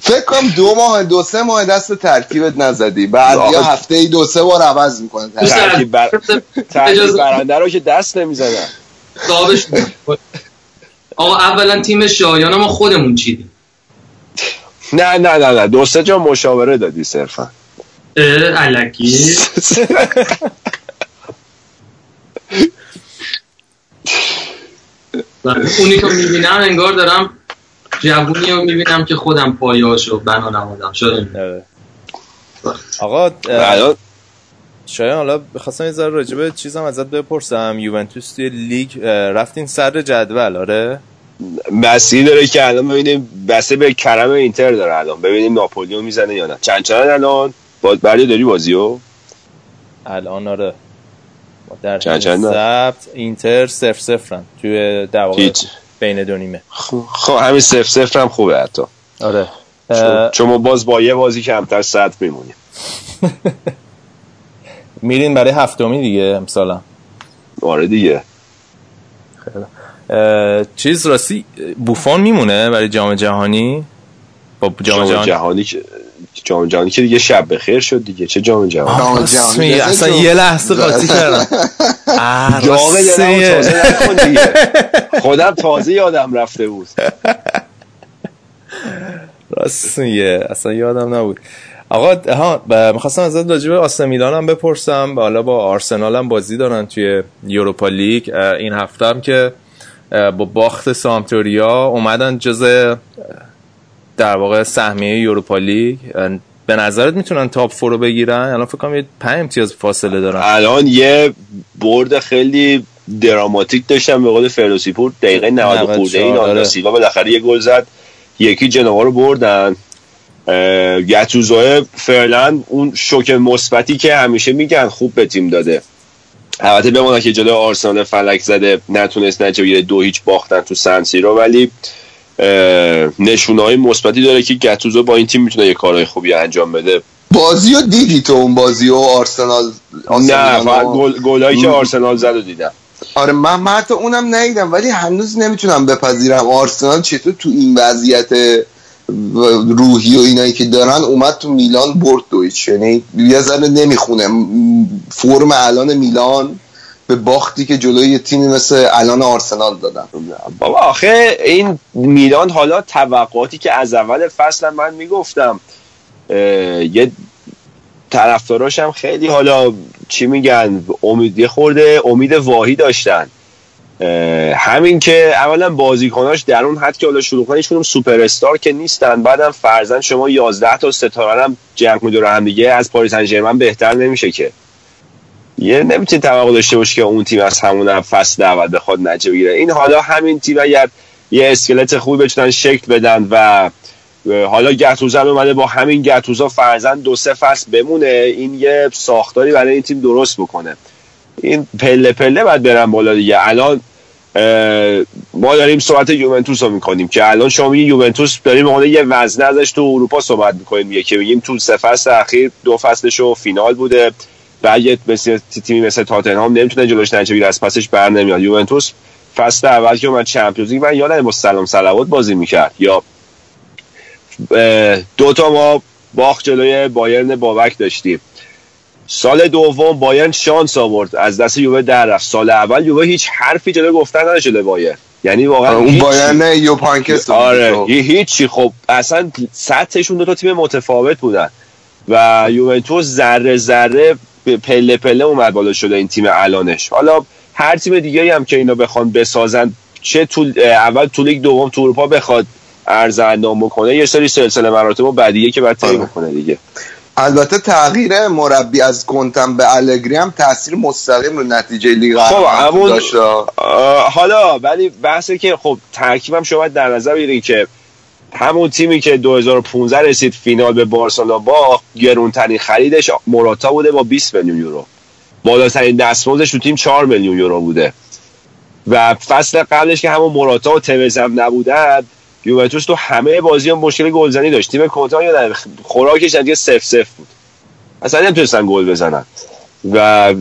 فکر کنم دو ماه دو سه ماه دست ترکیبت نزدی. بعد یا هفته ای دو سه بار عوض می‌کنه ترکیب بر... برنده رو که دست نمی‌زدن. آقا اولا تیم شایان ما خودمون چیدیم نه نه نه نه. دو سه جا مشاوره دادی صرفا. علکی اونی که می‌بینم انگار دارم جوونی رو می‌بینم که خودم پایهاشو بنا نمودم. شده آقا شاید حالا بخواستم یه ذره راجبه چیزم ازت بپرسم. یوونتوس توی لیگ رفتین سر جدول آره؟ بسی داره که الان ببینیم بسته به کرم اینتر داره الان. ببینیم ناپولیو می‌زنه یا نه. چند چند الان؟ باز بردی داری بازیو؟ الان آره. در چند اینتر صفر صفرن. توی دواقع بین دو نیمه. خب همین صفر صفر هم خوبه حتی. آره. چون ما باز با یه بازی کمتر صد میمونیم. میرین برای هفتمی دیگه امسالا آره دیگه. خیلی. چیز راستی بوفون میمونه برای جام جهانی؟ با جام, جهانی, جهانی که جام جهانی که دیگه شب بخیر شد دیگه. چه جام جهانی؟ اصلا یه لحظه قاطی کردم. جام جهانی تازه نکن دیگه. خودم تازه یادم رفته بود. راستیه اصلا یادم نبود. آقا ها می‌خواستم ازت راجع به آسه میلان هم بپرسم حالا با آرسنال هم بازی دارن توی یوروپا لیگ. این هفته هم که با باخت سامتوریا اومدن جز در واقع سهمیه یوروپا لیگ به نظرت می‌تونن تاپ فورو بگیرن؟ الان فکر کنم یه 5 امتیاز فاصله دارن. الان یه برد خیلی دراماتیک داشتن به قول فردوسی پور دقیقه 90 خورده این آن سیوا بالاخره یه گل زد یکی جنوا رو بردن. گتوزو فعلا اون شوک مثبتی که همیشه میگن خوب به تیم داده. البته بمونه که جلو آرسنال فلک زده نتونست نتیجه دو هیچ باختن تو سنسی رو ولی نشونه های مثبتی داره که گتوزو با این تیم می‌تونه یه کارهای خوبی انجام بده. بازی رو دیدی تو اون بازی و آرسنال, نه گل گلایی که آرسنال زد و دیدم. آره من, من حتی اونم ندیدم ولی هنوز نمی‌تونم بپذیرم. آرسنال چطور تو این وضعیت روحی و اینایی که دارن اومد تو میلان برد دویچ. یعنی یه ذره نمی‌خونه. فرم الان میلان. به باختی که جلوی تیمی مثل الان آرسنال دادن. بابا آخه این میلان حالا توقعاتی که از اول فصل من می‌گفتم یه طرفداراش هم خیلی حالا چی میگن امید خورده امید واهی داشتن. همین که اولا بازیکناش در اون حد که حالا شروع کنن هیچ سوپر استار که نیستن. بعدم فرزن شما 11 تا ستاره هم جمع میداره. هم دیگه از پاریس سن بهتر نمیشه که. یه نمی‌تونی توقع داشته باشی که اون تیم از همون فصل اول بخواد نجه بگیره. این حالا همین تیم اگر یه اسکلت خوبی بتونن شکل بدن و حالا گتوزا اومده با همین گتوزا فرزن دو سه فصل بمونه این یه ساختاری برای این تیم درست بکنه. این پله پله باید برن بالا دیگه. الان ما داریم صحبت یوونتوس رو می‌کنیم که الان شما یه یوونتوس داریم یه وزنه ازش تو اروپا صحبت می‌کنیم. میگه که بگیم تو سه فصل اخیر دو فصلش و فینال بوده. بعد مثل تیمی مثل تاتنهام نمی‌تونه جلوش نجه از پسش بر نمیاد. یوونتوس فصل اول که اومد چمپیونز لیگ من یادم با سلام صلوات بازی می‌کرد یا دو تا ما باخت جلوی بایرن بابک داشتیم. سال دوم بایرن شانس آورد. از دست یووه در رفت. سال اول یووه هیچ حرفی جلوی گفتن نداشت جلوی بایرن. یعنی واقعا اون بایرن یو پانکس آره یه هیچی. خب اصلا سطحشون دو تا تیم متفاوت بودن. و یوونتوس ذره ذره پله پله اومد بالا شده این تیم الانش. حالا هر تیم دیگه هم که اینا بخوان بسازن چه تو اول تو لیگ دوم تو اروپا بخواد ارز اندام بکنه یه سری سلسله مراتب و بعدیه که بعد طی آره. بکنه دیگه. البته تغییر مربی از کنتم به الگری هم تاثیر مستقیم رو نتیجه لیگ خب همون حالا ولی بحثه که خب ترکیبم شما در نظر بگیرید که همون تیمی که 2015 رسید فینال به بارسلونا با گرونترین خریدش موراتا بوده با 20 میلیون یورو. بالاترین دستمزدش تو تیم 4 میلیون یورو بوده. و فصل قبلش که همون موراتا و توزم نبودن یوونتوس تو همه بازی هم مشکل گلزنی داشت. تیم کنتا یا خوراکش دیگه سف سف بود. اصلا نمی‌تونستن گل بزنن. و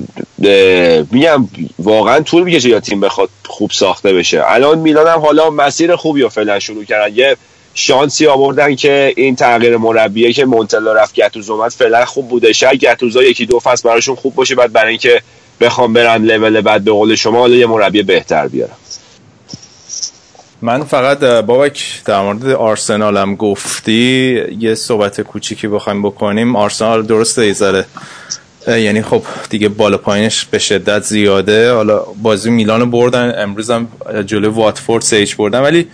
میگم واقعا طول می‌کشه یا تیم بخواد خوب ساخته بشه. الان میلان هم حالا مسیر خوبی رو فعلا شروع کردن یه شانسی آوردن که این تغییر مربیه که مونتلا رفت گتوز اومد فعلا خوب بوده. شاید گتوزا یکی دو فصل براشون خوب باشه بعد برای اینکه بخوام برن لول بعد به قول شما حالا یه مربی بهتر بیارم. من فقط بابک در مورد آرسنالم گفتی یه صحبت کوچیکی بخوایم بکنیم. آرسنال درسته ایزاره یعنی خب دیگه بالا پایینش به شدت زیاده. حالا بازی میلان بردن امروز هم جلو واتفورد سیج بردن. ولی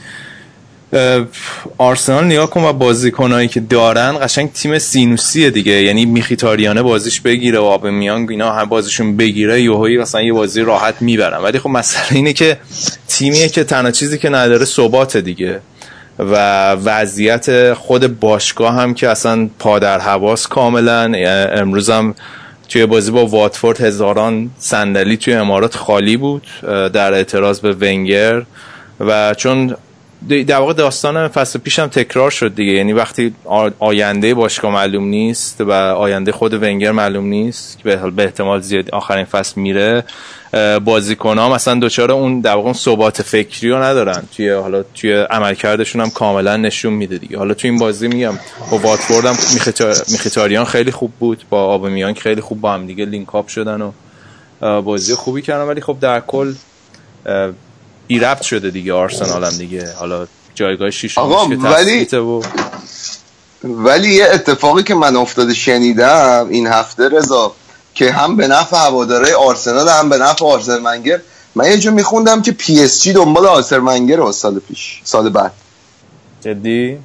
آرسنال نگاه کن و بازیکنایی که دارن قشنگ تیم سینوسیه دیگه. یعنی میخیتاریانه بازیش بگیره و آب میان اینا هم بازیشون بگیره یوهایی مثلا یه بازی راحت می‌برن. ولی خب مسئله اینه که تیمیه که تنها چیزی که نداره ثبات دیگه. و وضعیت خود باشگاه هم که اصلا پادر حواس کاملا امروز هم توی بازی با واتفورد هزاران صندلی توی امارات خالی بود در اعتراض به ونگر. و چون در واقع داستان فصل پیشم تکرار شد دیگه. یعنی وقتی آینده باشگاه معلوم نیست و آینده خود ونگر معلوم نیست که به احتمال زیاد آخرین فصل میره بازیکن ها مثلا دوچاره اون در واقع ثبات فکری رو ندارن. توی حالا توی عملکردشون هم کاملا نشون میده دیگه. حالا توی این بازی میگم با واتفورد هم میخیتاریان خیلی خوب بود با آبمیان خیلی خوب با هم دیگه لینک اپ شدن و بازی خوبی کردن. ولی خب در کل بی رفت شده دیگه آرسنال هم دیگه. حالا جایگاه شیش آقا ولی و... ولی یه اتفاقی که من افتاده شنیدم این هفته رضا که هم به نفع هواداره آرسنال هم به نفع آرسن ونگر من یه جا میخوندم که پی اس جی دنبال آرسن ونگر سال پیش سال بعد. جدی؟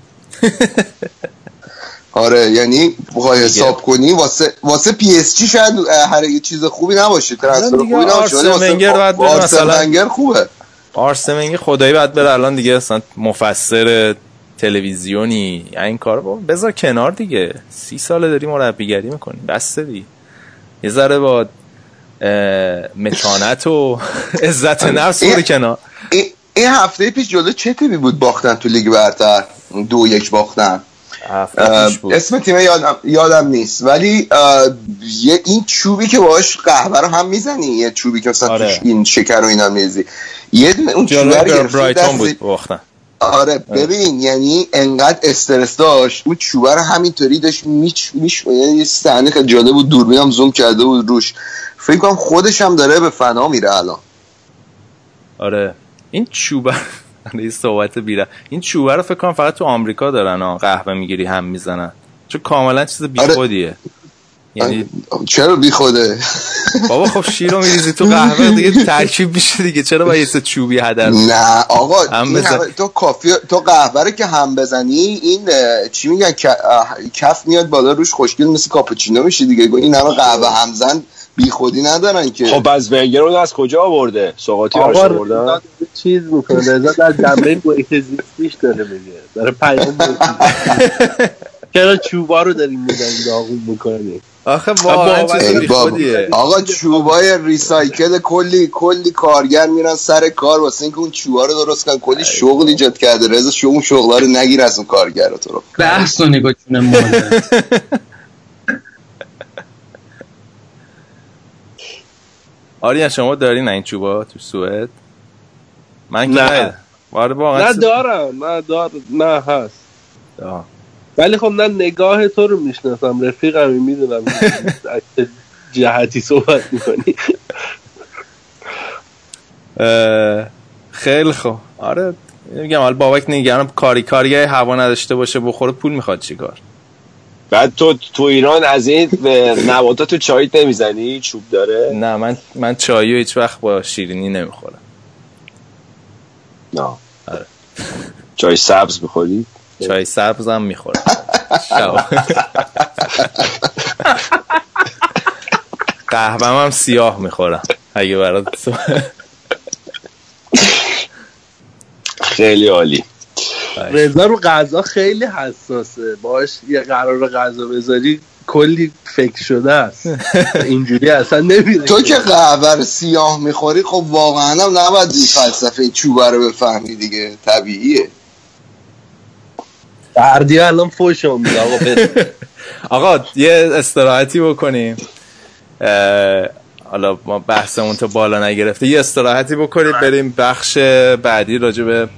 آره یعنی بخوای حساب کنی واسه واسه پی اس جی شاید هر یه چیز خوبی نباشه transfer خوبی نباشه واسه ونگر خوبه. آرسمنگ خدایی بعد بره الان دیگه اصلا مفسر تلویزیونی. این کار با بذار کنار دیگه. سی ساله داری مربیگری می‌کنی. بسه دی. یه ذره با متانت و عزت نفس برو کنار. این هفته پیش جلو چه تیمی بود باختن تو لیگ برتر؟ دو یک باختن. اسم تیم یادم, یادم نیست. ولی یه این چوبی که باش قهوه رو هم می‌زنی؟ یه چوبی که مثلا آره. این شکر رو اینا میزی یه اون چوبه برایتون بود باختن. آره ببین یعنی انقدر استرس داشت. اون چوبه رو همینطوری داشت میچ میش یعنی یه صحنه خیلی جالب بود. دوربینم زوم کرده بود روش. فکر کنم خودش هم داره به فنا میره الان. آره. این چوبه این صحبت بیره این چوبه رو فکر کنم فقط تو آمریکا دارن ها قهوه می‌گیری هم می‌زنن. چون کاملا چیز بیخودیه. آره. یعنی چرا بی خوده بابا خب شیر رو میریزی تو قهوه دیگه ترکیب میشه دیگه. چرا با یه سه چوبی هدر نه آقا هم بزن. تو کافی تو قهوه رو که هم بزنی این چی میگن؟ کف میاد بالا روش خوشگل مثل کاپوچینو میشه دیگه. این همه قهوه همزن بی خودی ندارن که. خب از ونگر اون از کجا آورده؟ آقا آوردن؟ رضا چیز می‌کنه رضا در جنبه محیط زیستیش داره میگه. داره پیام. چرا چوبا رو داریم می‌زنیم داغون می‌کنیم؟ آخه واقعا بابا. خودیه آقا چوبای ریسایکل کلی کلی کارگر میرن سر کار. واسه اینکه اون چوبا رو درست کنن. کلی شغل ایجاد کرده. رضا شما اون شغلا رو نگیر از اون کارگر تو رو. بحث نگاه جون مادر آریا شما دارین این چوبا تو سوئد؟ من که نه. آره واقعا نه دارم. نه دار نه هست. آه. ولی خب نه نگاه تو رو می‌شناسم. رفیقمی می‌دونم. جهتی صحبت می‌کنی. خیلی خوب. آره میگم حالا بابک نگران کاری کاری هوا نداشته باشه بخوره پول می‌خواد چیکار؟ بعد تو تو ایران از این نباتات تو چایت نمی‌زنی؟ چوب داره؟ نه من من چایی هیچ وقت با شیرینی نمی‌خورم. نه. آره. چای سبز بخوری چای سبزم می‌خورم. شب. قهوهم هم سیاه می‌خورم. اگه برات خیلی عالی. رضا رو غذا خیلی حساسه. باش یه قرار غذا بذاری کلی فکر شده است. اینجوری اصلا نمیره تو که قهوه سیاه می‌خوری خب واقعا هم نباید این فلسفه چوبه رو بفهمی دیگه. طبیعیه. بردی الان فوشم میده. آقا بده. آقا یه استراحتی بکنیم. حالا ما بحثمون تا بالا نگرفته. یه استراحتی بکنیم بریم بخش بعدی راجع به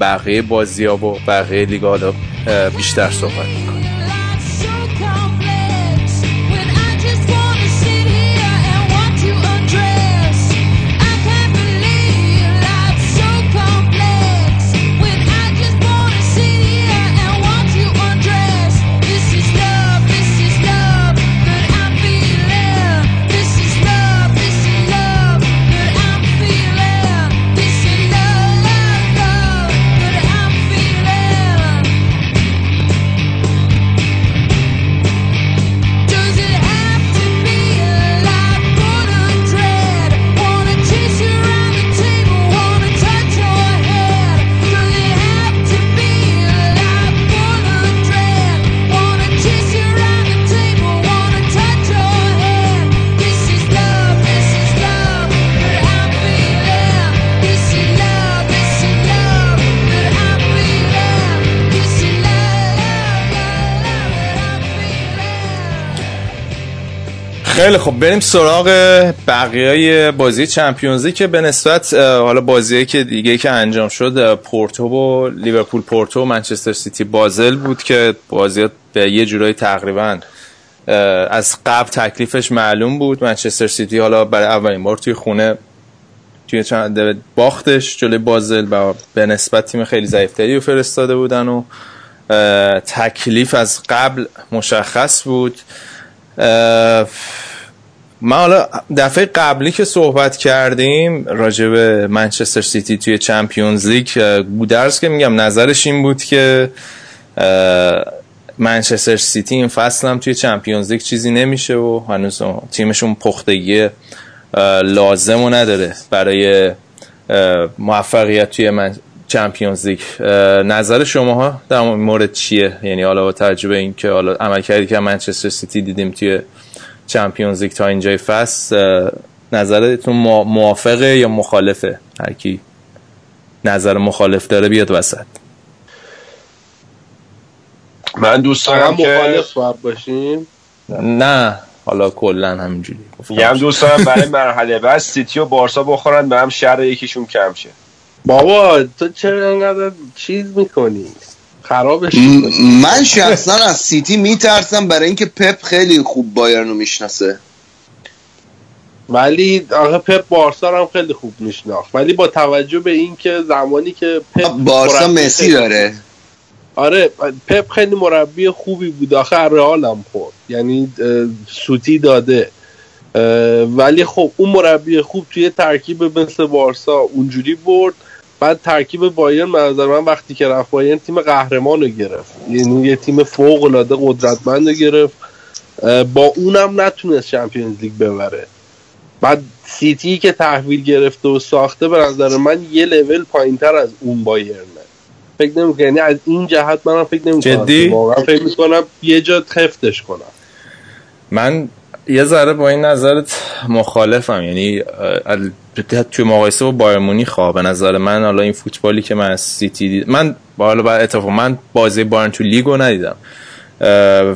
بقیه بازی ها و بقیه لیگ حالا بیشتر صحبت می‌کنیم. خیلی خب بریم سراغ بقیه بازی چمپیونزی که به نسبت حالا بازی که دیگه که انجام شد پورتو و لیورپول پورتو و منچستر سیتی بازل بود که بازی به یه جورایی تقریبا از قبل تکلیفش معلوم بود. منچستر سیتی حالا برای اولین بار توی خونه توی چند باختش جلوی بازل و به نسبت تیم خیلی ضعیفتری رو فرستاده بودن و تکلیف از قبل مشخص بود. من حالا دفعه قبلی که صحبت کردیم راجع به منچستر سیتی توی Champions League گودرز که میگم نظرش این بود که منچستر سیتی این فصل هم توی Champions League چیزی نمیشه و هنوز تیمشون پختگی لازم و نداره برای موفقیت توی من Champions League. نظر شماها در مورد چیه؟ یعنی حالا با توجه به اینکه حالا عملکردی که منچستر سیتی دیدیم توی Champions League تا اینجای فصل نظرتون موا- موافقه یا مخالفه؟ هر کی نظر مخالف داره بیاد وسط. من دوست دارم مخالف باید باشیم. نه حالا کلا همینجوری. گفتم. میگم دوست دارم برای مرحله بعد سیتی و بارسا بخورن به هم شر یکیشون کم شه. بابا تو چرا انقدر چیز می‌کنی؟ خرابش من شخصا از سیتی میترسم برای اینکه پپ خیلی خوب بایرن رو می‌شناسه. ولی آخه پپ بارسا رو هم خیلی خوب میشناخت. ولی با توجه به اینکه زمانی که پپ بارسا مسی داره. آره پپ خیلی مربی خوبی بود. آخه رئال هم خورد. یعنی سوتی داده. ولی خب اون مربی خوب توی ترکیب مثل بارسا اونجوری برد. بعد ترکیب بایرن به نظر من وقتی که رفت بایرن تیم قهرمان رو گرفت. یعنی یه تیم فوق العاده قدرتمند رو گرفت. با اونم نتونست چمپیونز لیگ ببره. بعد سیتی که تحویل گرفته و ساخته به نظر من یه لول پایین تر از اون بایرنه. فکر نمی یعنی از این جهت منم فکر نمی جدی؟ واقعا فکر می‌کنم یه جا خفتش کنم. من یه ذره با این نظرت مخالفم. یعنی توی مقایسه با بایر مونیخ به نظر من حالا این فوتبالی که من از سیتی دید من با حالا بعد اتفاق من بازی بایرن تو لیگو ندیدم.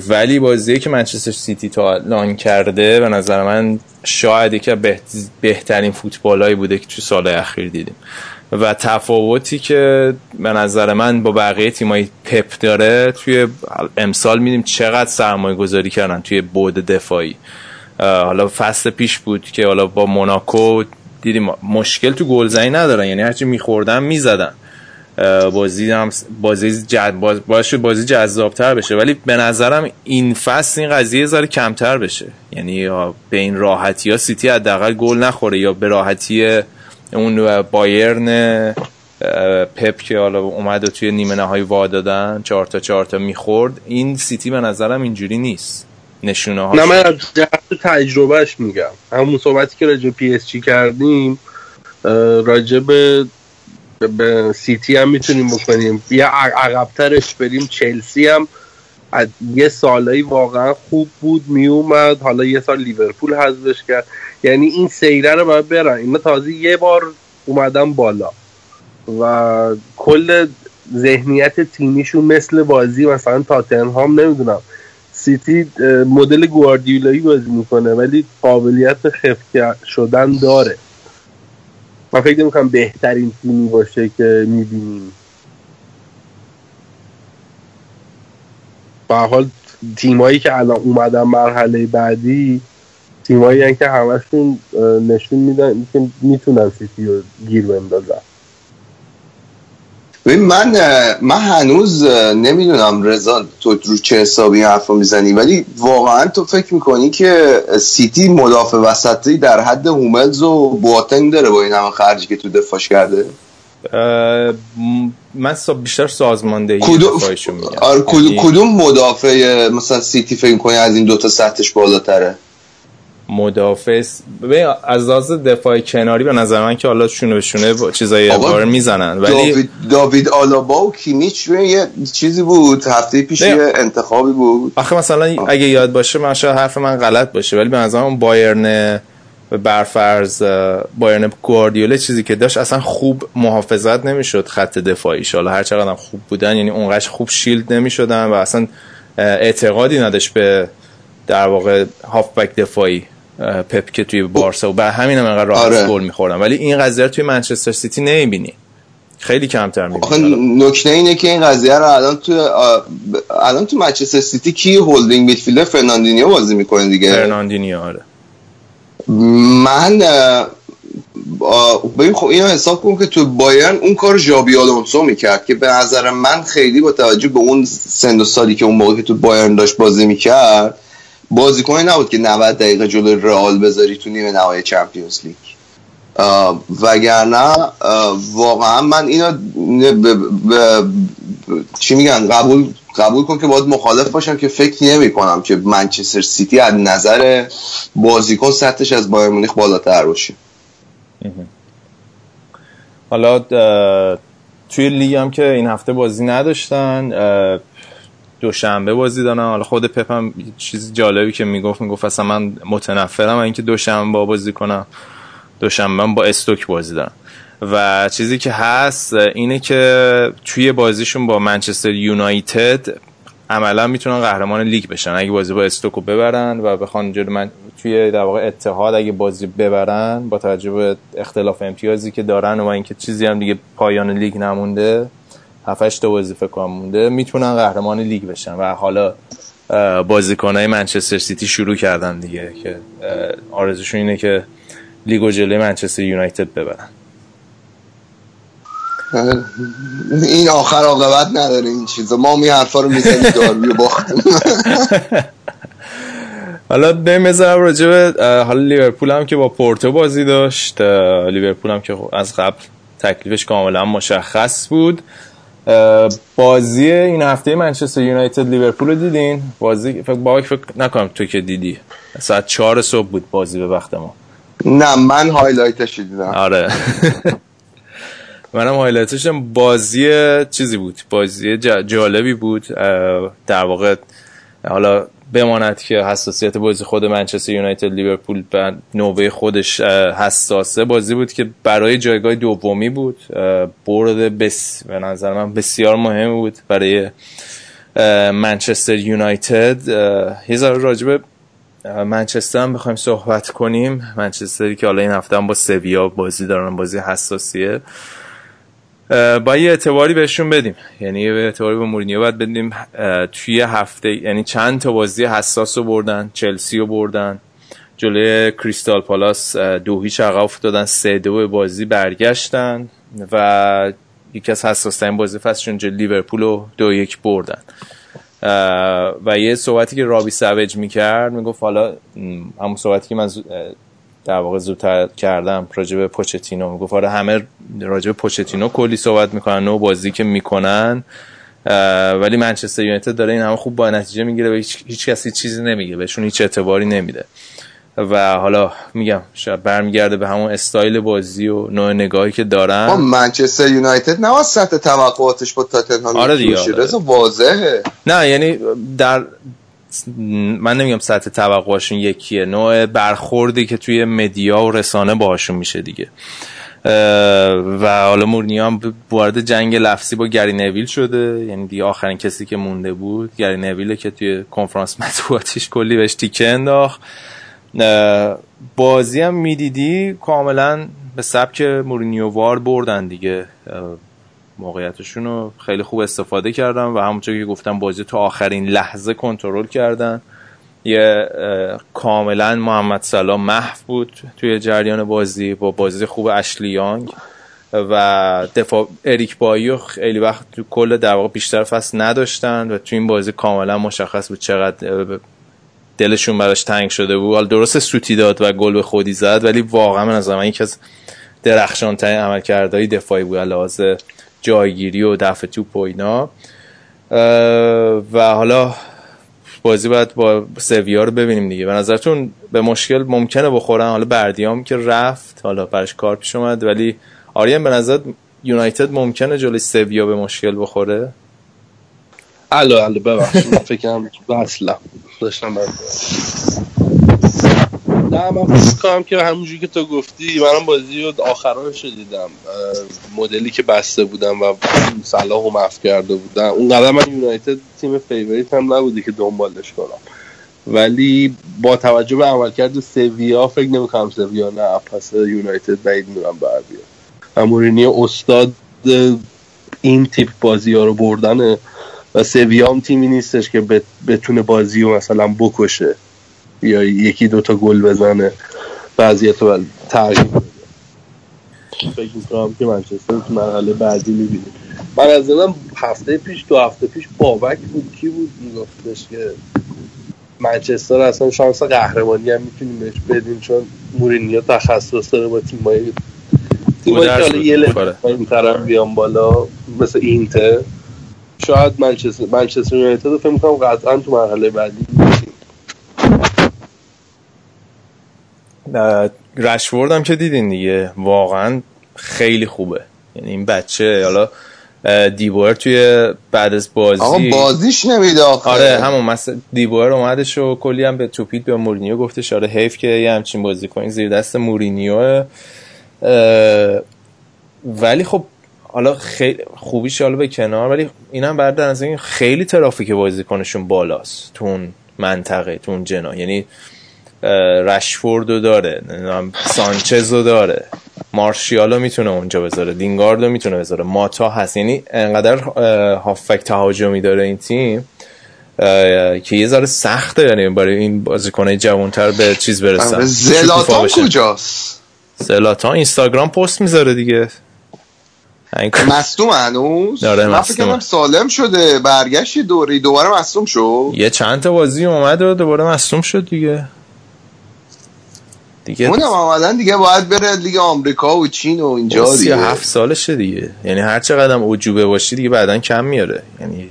ولی بازی که منچستر سیتی تا الان کرده به نظر من شاید یکی بهترین فوتبالایی بوده که تو سال اخیر دیدیم. و تفاوتی که به نظر من با بقیه تیمای پپ داره توی امسال میدیم چقدر سرمایه گذاری کردن توی بود دفاعی. حالا فصل پیش بود که حالا با موناکو دیدیم مشکل تو گلزنی ندارن. یعنی هرچی میخوردن می‌زدن. بازی هم بازی جد باز باعث شد بازی جذابتر بشه. ولی به نظرم این فصل این قضیه ذره کمتر بشه. یعنی به این راحتی ها سیتی حداقل گل نخوره یا به راحتی اون بایرن پپ که حالا اومد و توی نیمه نهایی وا دادن چهار تا چهار تا می‌خورد. این سیتی به نظرم اینجوری نیست. نشونه ها نه من از جهت تجربهش میگم. همون صحبتی که راجع پی اس جی کردیم راجع به به- سیتی هم می‌تونیم بکنیم. ع- عقبترش بریم. چلسی هم از یه سالایی واقعا خوب بود میومد حالا یه سال لیورپول حذفش کرد. یعنی این سیره رو باید برن. اینا تازه یه بار اومدن بالا. و کل ذهنیت تیمیشون مثل بازی مثلا تاتنهام نمی‌دونم. سیتی مدل گواردیولایی بازی می‌کنه ولی قابلیت خفت شدن داره. من فکر نمی‌کنم بهترین تیمی باشه که می‌بینیم. به حال تیمایی که الان اومدن مرحله بعدی تیمایی که همشون نشون میدن که می‌تونن سیتی رو گیر بندازن. ببین من من هنوز نمی‌دونم رضا تو رو چه حسابی این حرف رو می‌زنی ولی واقعا تو فکر می‌کنی که سیتی مدافع وسطی در حد هوملز و بواتنگ داره با این همه خرجی که تو دفاعش کرده؟ من بیشتر سازماندهی کدوم آره، کدوم یعنی کدوم مدافع مثلا سیتی فکر می‌کنی از این دوتا سطحش بالاتره؟ مدافع از لحاظ دفاع کناری به نظر من که حالا شونه به شونه با چیزای بار می‌زنن ولی داوید, داوید آلابا و کیمیچ یه چیزی بود. هفته پیش. یه انتخابی بود. آخه مثلا اگه یاد باشه من شاید حرف من غلط باشه ولی به نظر من بایرن برفرض بایرن گواردیولا چیزی که داشت اصلا خوب محافظت نمی‌شد خط دفاعیش. حالا هر چقدر خوب بودن یعنی اونقدر خوب شیلد نمی‌شدن و اصلا اعتقادی نداشت به در واقع هافبک دفاعی. پپ که توی بارسا و به همین هم انقدر راحت آره. گل میخوردن ولی این قضیه رو توی منچستر سیتی نمی‌بینی. خیلی کمتر آخه می‌بینی نکته اینه که این قضیه رو الان تو الان تو منچستر سیتی کی holding midfielder فرناندینیو بازی می‌کنه دیگه؟ فرناندینیو آره. من ببین خب اینو حساب کن که تو بایرن اون کار ژابی آلونسو می‌کرد که به نظر من خیلی با توجه به اون سن و سالی که اون موقع که تو بایرن داشت بازی می‌کرد بازیکنی نبود که 90 دقیقه جلوی رئال بذاری تو نیمه نهایی چمپیونز لیگ. وگرنه واقعا من اینو چی میگن قبول قبول کن که باید مخالف باشم که فکر نمی کنم که منچستر سیتی از نظر بازیکن سطحش از بایر مونیخ بالاتر باشه. حالا توی لیگ هم که این هفته بازی نداشتن دوشنبه بازی دارن. حالا خود پپ هم یه چیز جالبی که می‌گفت می‌گفت اصلا من متنفرم اینکه دوشنبه با بازی کنم. دوشنبه با استوک بازی دارن و چیزی که هست اینه که توی بازیشون با منچستر یونایتد عملا می‌تونن قهرمان لیگ بشن. اگه بازی با استوکو ببرن و بخوان جلو من توی در واقع اتحاد اگه بازی ببرن با توجه به اختلاف امتیازی که دارن و اینکه چیزی هم دیگه پایان لیگ نمونده 7 تا بازی فکر کنم مونده می‌تونن قهرمان لیگ بشن و حالا اه، بازیکنای منچستر سیتی شروع کردن دیگه که آرزوشون اینه که لیگو جلوی منچستر یونایتد ببرن. این آخر عاقبت نداره این چیزا. ما این حرفا رو می‌زنیم داربی باختیم. حالا بریم بذارم راجع به حالا لیورپول هم که با پورتو بازی داشت. لیورپول هم که از قبل تکلیفش کاملا مشخص بود. بازی این هفته منچستر یونایتد لیورپول رو دیدین؟ بازی فکر باک فکر نکنم تو که دیدی. ساعت چهار صبح بود بازی به وقت ما. نه من highlight ش دیدم. آره. منم highlight ش. بازی چیزی بود. بازی جالبی بود. در واقع حالا بماند که حساسیت بازی خود منچستر یونایتد لیورپول به نوبه خودش حساسه بازی بود که برای جایگاه دومی بود. برد بس به نظر من بسیار مهم بود برای منچستر یونایتد. اه، یه ذره راجع به اه، منچستر هم بخوایم صحبت کنیم. منچستری که حالا این هفته هم با سویا بازی دارن بازی حساسیه. با یه اعتباری بهشون بدیم. یعنی یه اعتباری به مورینیو باید بدیم توی هفته یعنی چند تا بازی حساس رو بردن چلسی رو بردن جلوی کریستال پالاس دو هیچ عقب افتادن سه دو بازی برگشتن و یکی از حساس ترین بازی فصلشون جلوی لیورپول رو دو یک بردن. و یه صحبتی که رابی سوج می‌کرد می‌گفت حالا همون صحبتی که من در واقع زودتر کردم راجع به پوچتینو می‌گفت آره همه راجع به پوچتینو کلی صحبت می‌کنن و بازی که می‌کنن ولی منچستر یونایتد داره این همه خوب با نتیجه می‌گیره و هیچ, هیچ کسی چیزی نمیگه بهشون هیچ اعتباری نمیده و حالا میگم شاید برمیگرده به همون استایل بازی و نوع نگاهی که دارن منچستر یونایتد نه سطح توقعاتش با تاتنهام آره دیگه،. آره. واضحه نه یعنی در من نمیگم سطح توقعشون یکیه نوع برخوردی که توی مدیا و رسانه باهاشون میشه دیگه. و حالا مورینیو هم وارد جنگ لفظی با گری نویل شده یعنی دیگه آخرین کسی که مونده بود گری نویله که توی کنفرانس مطبوعاتیش کلی بهش تیکه انداخت. بازی هم می‌دیدی کاملا به سبک مورینیو وار بردن دیگه. موقعیتشون رو خیلی خوب استفاده کردن و همونطور که گفتم بازی تا آخرین لحظه کنترل کردن. یه کاملا محمد سلام محو بود توی جریان بازی با بازی خوب اشلی یانگ و دفاع اریک بایی رو خیلی وقت تو کل در واقع بیشتر فصل نداشتن و تو این بازی کاملا مشخص بود چقدر دلشون براش تنگ شده بود. حالا درست سوتی داد و گل به خودی زد ولی واقعا من از من یکی از درخشان ترین عملکردهای دفاعی بود. لحاظ جایگیری و دفع توپ و اینا. و حالا بازی باید با سویا رو ببینیم دیگه. به نظرتون به مشکل ممکنه بخورن؟ حالا بردیام که رفت حالا برش کار پیش اومد ولی آریان به نظر یونایتد ممکنه جلوی سویا به مشکل بخوره؟ الو الو ببخشید فکرم اصلا داشتم نه من فکر کنم که همونجوری که تو گفتی منم بازی رو آخرانش رو دیدم مدلی که بسته بودم و صلاح رو مف کرده بودم. اونقدر من یونایتد تیم فیوریت هم نبودی که دنبالش کنم. ولی با توجه به عملکرد سویا فکر نمی‌کنم سویا نه پس یونایتد بعید میرم بر بیاد. و مورینیو استاد این تیپ بازی ها رو بردنه و سویا هم تیمی نیستش که بت- بتونه بازی رو مثلا بکشه. یا یکی دوتا گل بزنه. وضعیت رو تغییر بده فکر می‌کنم که منچستر تو مرحله بعدی می‌بینیم من از دادم هفته پیش دو هفته پیش بابک بود. کی بود؟ میگفتش که منچستر اصلا شانس قهرمانی هم می‌تونیم بهش بدیم چون مورینیو تخصص داره با تیمایی تیمایی که یه. لول این طرف بیان بالا مثل اینتر. شاید منچستر منچستر یونایتد رو فکر می‌کنم قطعا تو مرحله بعدی می‌بینیم. اه، رشورد هم که دیدین دیگه. واقعا خیلی خوبه. یعنی این بچه حالا دیبور توی بعد از بازی آقا بازیش نمیده آخه. آره همون مثلا دیبور اومدش و کلی هم به توپیت به مورینیو گفتش. آره حیف که یه همچین بازی کنین زیر دست مورینیو ولی خب حالا خیلی خوبیش حالا به کنار ولی اینم بعد از این خیلی ترافیک بازیکنشون بالاست تو اون منطقه تو اون جنا یعنی اه، رشفوردو داره نمی‌دونم سانچزو داره مارشیالو می‌تونه اونجا بذاره لینگاردو می‌تونه بذاره ماتا هست. یعنی انقدر هافک تهاجمی داره این تیم که یه ذره سخته یعنی برای این بازیکنای جوانتر به چیز برسن آره، زلاتان. کجاست؟ زلاتان اینستاگرام پست می‌ذاره دیگه. مصدوم هنوز؟ آره، من فکر سالم شده برگشتی دوری دوباره مصدوم شد. یه چند تا بازی اومد و دوباره مصوم شد دیگه. دیگه اونم عملا دیگه باید بره لیگ آمریکا و چین و اینجا دیگه. هفت سالشه دیگه. یعنی هر چقدر عجوبه باشی دیگه بعدا کم میاره. یعنی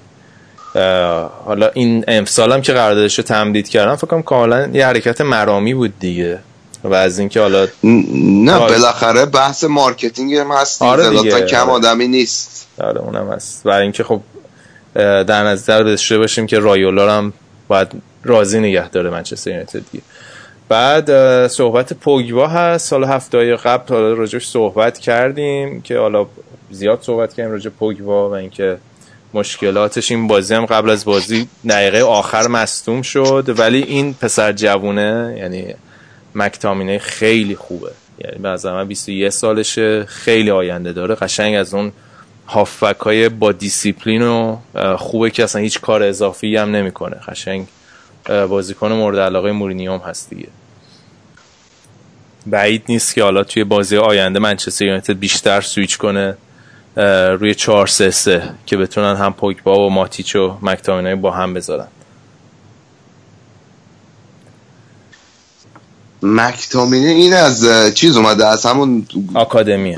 حالا این امسال هم که قراردادش رو تمدید کردن فکر کنم کاملا یه حرکت مرامی بود دیگه. و از اینکه حالا نه آره. بالاخره بحث marketing هم هست آره آره دیگه. کم آدمی نیست. آره اونم هست. و اینکه خب در نظر داشته باشیم که رایولا هم باید راضی نگه داره منچستر یونایتد دیگه. بعد صحبت پوگبا هست. سال هفته قبل حالا راجعش صحبت کردیم که حالا زیاد صحبت کردیم راجع پوگبا و اینکه مشکلاتش. این بازی هم قبل از بازی دقیقه آخر مصدوم شد. ولی این پسر جوونه یعنی مکتامینه خیلی خوبه. یعنی به نظر من 21 سالشه. خیلی آینده داره. قشنگ از اون هافبک های با دیسیپلین و خوبه که اصلا هیچ کار اضافی هم نمی‌کنه. قشنگ بازیکن مورد علاقه مورینیوم هست دیگه. بعید نیست که حالا توی بازی آینده منچستر یونایتد بیشتر سویچ کنه روی 4 3 3 که بتونن هم پوگبا و ماتیچ و مکتامینای با هم بذارن. مکتامینه این از چیز اومده از همون آکادمی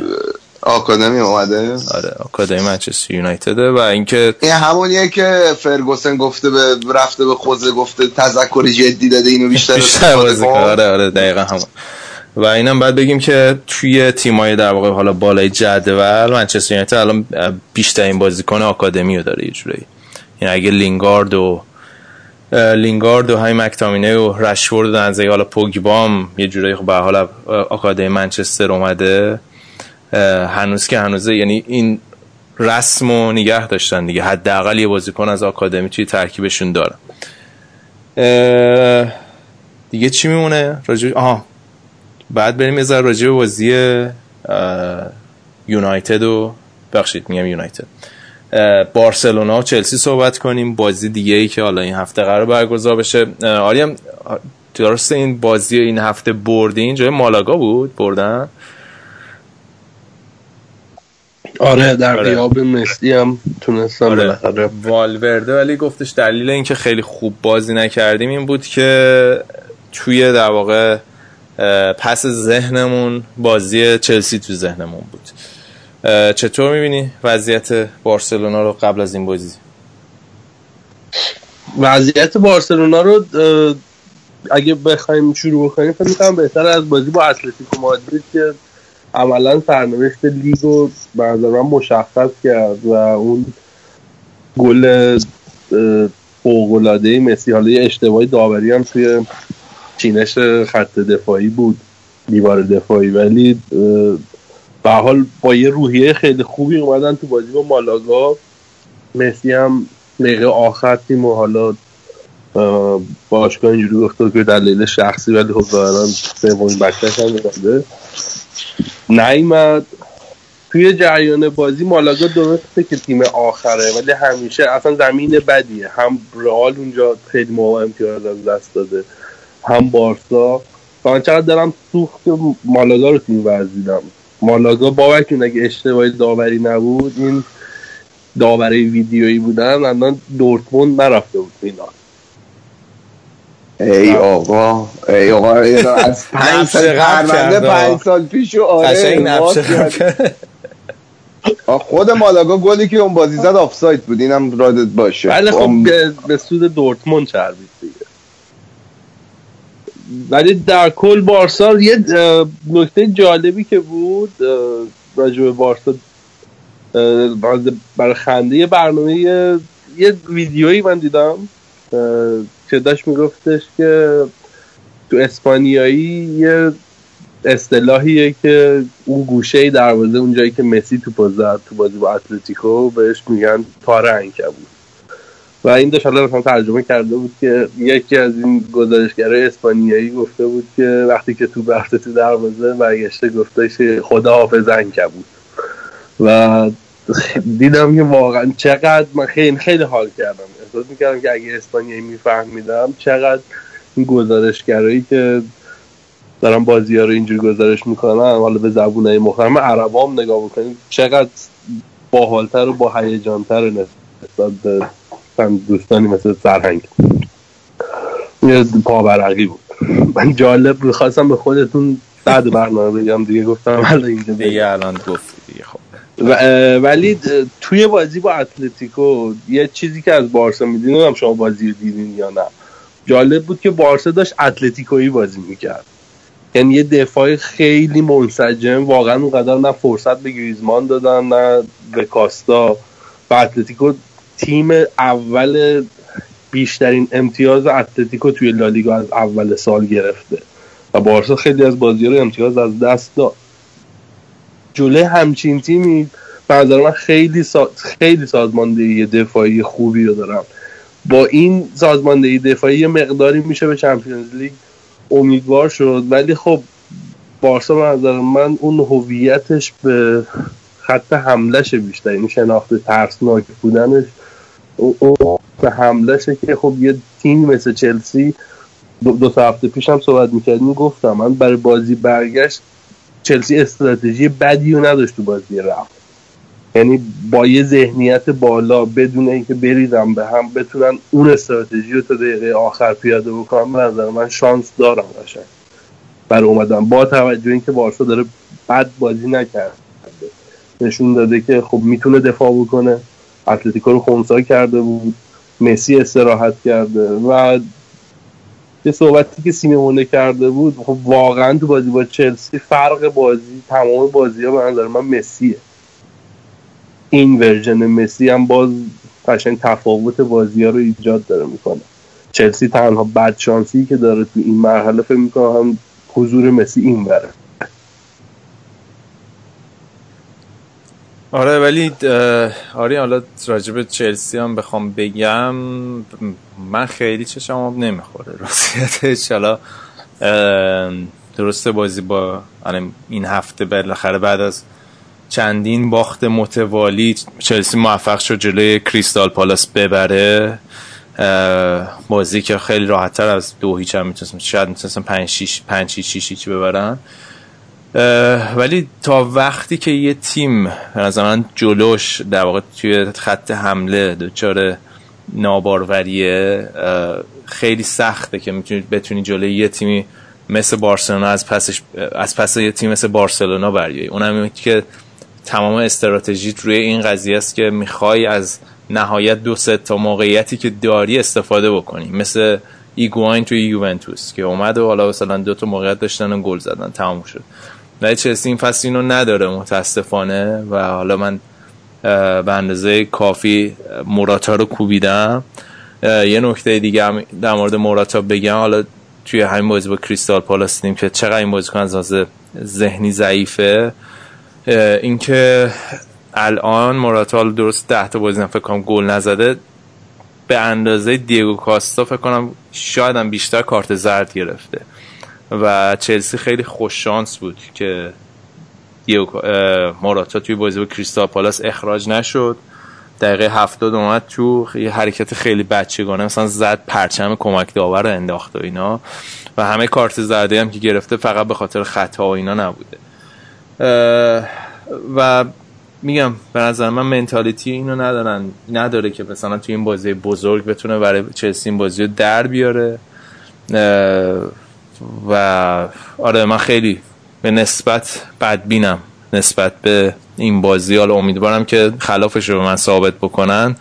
آکادمی اومده. آره آکادمی منچستر یونایتد و اینکه این همونیه که فرگوسن گفته به رفته به خوزه گفته تذکر جدی داده اینو بیشتر بیشتر بازی. آره آره دقیقا همون. و اینم باید بگیم که توی تیمای در واقع حالا بالای جدول منچستر یونایتد الان بیشترین بازیکن آکادمی رو داره یه جورایی یعنی اگه لینگارد و لینگارد و های مکتامینه و رشورد و دنزه حالا پوگبام یه جورایی خب به حال آکادمی منچستر اومده. هنوز که هنوزه یعنی این رسم و نگه داشتن دیگه. حداقل یه بازیکن از آکادمی توی ترکیبشون دارن. اه، دیگه چی میمونه؟ راجع آها. بعد بریم یه ذره راجع به بازی یونایتد و بخشید میگم یونایتد. بارسلونا و چلسی صحبت کنیم. بازی دیگه ای که حالا این هفته قرار برگزار بشه. آریم آه، درسته این بازی این هفته بردین؟ جای مالاگا بود؟ بردن؟ آره در آره. غیاب مسی هم تونستم آره. بالاخره والورده ولی گفتش دلیل اینکه خیلی خوب بازی نکردیم این بود که توی در واقع پس ذهنمون بازی چلسی تو ذهنمون بود چطور می‌بینی وضعیت بارسلونا رو قبل از این بازی وضعیت بارسلونا رو اگه بخوایم شروع بکنیم فکر می‌کنم بهتر از بازی با اتلتیکو مادرید که عملا سرنوشت لیگ رو به نظر من مشخص کرد و اون گل فوق‌العاده مسی حالا یه اشتباهی داوری هم توی چینش خط دفاعی بود دیوار دفاعی ولی به حال با یه روحیه خیلی خوبی اومدن تو بازی با مالاگا. مسی هم دقیقه آخر تیم و حالا اه، باشگاه اینجوری گفته که دلیل شخصی ولی خب ظاهرا سومین بچه‌ش هم اومده. نیومد. توی جریان بازی مالاگا درسته که تیم آخره ولی همیشه اصلا زمین بدیه. هم رئال اونجا خیلی موقع امتیاز از دست داده هم بارسا. من چقدر دارم سوخت مالاگا رو تیم ورزیدم. مالاگا باورتون اگه اشتباهی داوری نبود این داوری ویدیویی بودن الان دورتموند نرفته بود فینال. ای آقا ای آقا. از پنج سال پرونده. پنج سال پیش و آره خود مالاگا گلی که اون بازی زد آفساید بود اینم رادت باشه ولی خب ام- به, سود دورتموند چربید دیگه ولی در کل بارسا یه نکته جالبی که بود راجع به بارسا برای خنده یه برنامه یه, یه ویدیویی من دیدم که داشت میگفتش که تو اسپانیایی یه اصطلاحیه که اون گوشه دروازه اون جایی که مسی تو زد تو بازی با اتلتیکو بهش میگن تار عنکبوت و این داشت حالا مثلا ترجمه کرده بود که یکی از این گزارشگرای اسپانیایی گفته بود که وقتی که تو رفته تو دروازه برگشته گفتش که خدا حافظ عنکبوت و دیدم که واقعا چقدر من خیلی خیلی حال کردم. احساس می‌کردم که اگه اسپانیایی میفهمیدم چقدر این گزارشگرایی که دارن بازی ها رو اینجوری گزارش می‌کنن حالا به زبون های مختلف عربام نگاه بکنیم چقدر باحالتر و با هیجانتر نسبت به دوستانی مثل سرهنگ یه پاورقی بود. من جالب خواستم به خودتون بعد برنامه بگم دیگه گفتم حالا اینجا. دیگه الان گفتی دیگه خب و- اه، ولی توی بازی با اتلتیکو یه چیزی که از بارسا می‌دونم هم شما بازی رو دیدین یا نه. جالب بود که بارسا داشت اتلتیکویی بازی می‌کرد. یعنی یه دفاع خیلی منسجم واقعا اونقدر نه فرصت به گریزمان دادن نه به کاستا. و اتلتیکو تیم اول بیشترین امتیاز اتلتیکو توی لالیگا از اول سال گرفته. و بارسا خیلی از بازی رو امتیاز از دست داد. جلوی همچین تیمی به نظر من خیلی سا... خیلی سازماندهی دفاعی خوبی رو دارم. با این سازماندهی دفاعی مقداری میشه به چمپیونز لیگ امیدوار شد ولی خب بارسا به نظر من اون هویتش به خط حملش بیشتر این شناخت ترسناک بودنش او- به حملشه که خب یه تیم مثل چلسی دو, دو تا هفته پیش هم صحبت می‌کردیم گفتم من برای بازی برگشت چلسی استراتژی بدی رو نداشت تو بازی رفت. یعنی با یه ذهنیت بالا بدون اینکه بریزم به هم بتونن اون استراتژی رو تا دقیقه آخر پیاده بکنم به نظر من شانس دارم قشنگ. برای اومدن. با توجه اینکه بارسا داره بد بازی نکرد. نشون داده که خب می‌تونه دفاع بکنه. اتلتیکو رو خونسا کرده بود. مسی استراحت کرده و یه صحبتی که سیمونه کرده بود خب واقعا تو بازی با چلسی فرق بازی تمام بازی ها به نظر من مسیه این ورژن مسی هم باز قشنگ تفاوت بازی ها رو ایجاد داره می‌کنه. چلسی تنها بد شانسی که داره تو این مرحله فکر می‌کنم هم حضور مسی این بره آره ولی آره حالا راجع به چلسی هم بخوام بگم من خیلی چشم آب نمی‌خوره راستیتش حالا درسته بازی با الان این هفته بالاخره بعد از چندین باخت متوالی چلسی موفق شد جلوی کریستال پالاس ببره. بازی که خیلی راحتتر از دو هیچ هم می‌تونستم شاید می‌تونستم پنج شیش پنج شیش هیچ ببرن. ولی تا وقتی که یه تیم نظر من جلوش در واقع توی خط حمله دچار ناباروریه خیلی سخته که می‌تونی بتونی جلوی یه تیمی مثل بارسلونا از پسش از پس یه تیم مثل بارسلونا بریایی. اونم که تمام استراتژیت روی این قضیه است که می‌خوای از نهایت دو سه تا موقعیتی که داری استفاده بکنی. مثل ایگواین توی یوونتوس که اومد و حالا مثلا دو تا موقعیت داشتن و گل زدن تموم شد. ولی چلسی این فصل اینو نداره متاسفانه و حالا من به اندازه کافی موراتا رو کوبیدم. یه نکته دیگه هم در مورد موراتا بگم. حالا توی همین بازی با کریستال پالاس دیدیم که چقدر این بازیکن از ذهنی ضعیفه. اینکه الان موراتا درست ده تا بازی فکر کنم گل نزده به اندازه دیگو کاستا فکر کنم شاید هم بیشتر کارت زرد گرفته. و چلسی خیلی خوش شانس بود که موراتا توی بازی با کریستال پالاس اخراج نشد. دقیقه هفتاد اومد تو یه حرکت خیلی بچگانه مثلا زد پرچم کمک داور انداخت و اینا. و همه کارت زرده هم که گرفته فقط به خاطر خطا و اینا نبوده. و میگم به نظر من منتالیتی اینو ندارن نداره که مثلا توی این بازی بزرگ بتونه برای چلسی این بازی رو در بیاره. و آره من خیلی به نسبت بدبینم نسبت به این بازی. حالا امیدوارم که خلافش رو به من ثابت بکنن.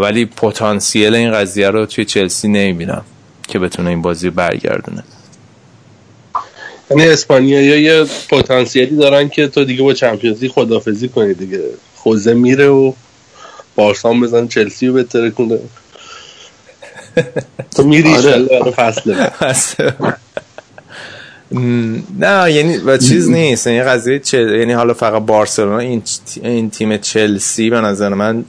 ولی پتانسیل این قضیه رو توی چلسی نمی‌بینم که بتونه این بازی برگردونه. یعنی اسپانیایی یه پتانسیلی دارن که تو دیگه با چمپیونز لیگ خدافزی کنی دیگه. خوزه میره و بارسا بزن چلسی رو بتره تو میری آره. ایشالله برای فصل بعد. هست. م، نه یعنی و چیز نیست یعنی قضیه چل... یعنی حالا فقط بارسلونا این, این تیم چلسی به نظر من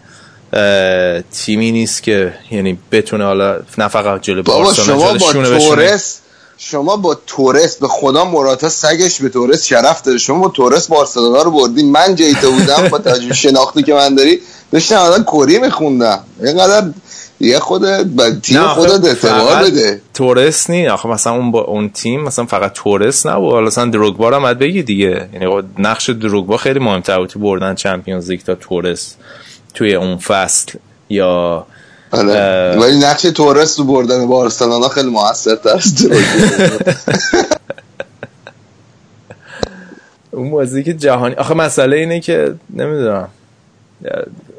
تیمی نیست که یعنی بتونه حالا نه فقط جلو بارسلونا شما با. تورس شما با تورس به خدا مراتا سگش به تورس شرف داره شما با تورس بارسلونا رو بردین من جیتا بودم با تجربه شناختی که من داری داشتم الان کری میخوندم اینقدر دیگه خودت با تیم خودت اعتبار بده. تورس نی. آخه مثلا اون با اون تیم مثلا فقط تورس نبود. حالا مثلا دروگبا رو هم بگی دیگه. یعنی خب نقش دروگبا خیلی مهمتر بود بردن چمپیونز لیگ تا تورس توی اون فصل. یا آره. ولی نقش تورس تو بردن بارسلونا خیلی موثر دروگبا. اون بازی که جهانی آخه مسئله اینه که نمی‌دونم.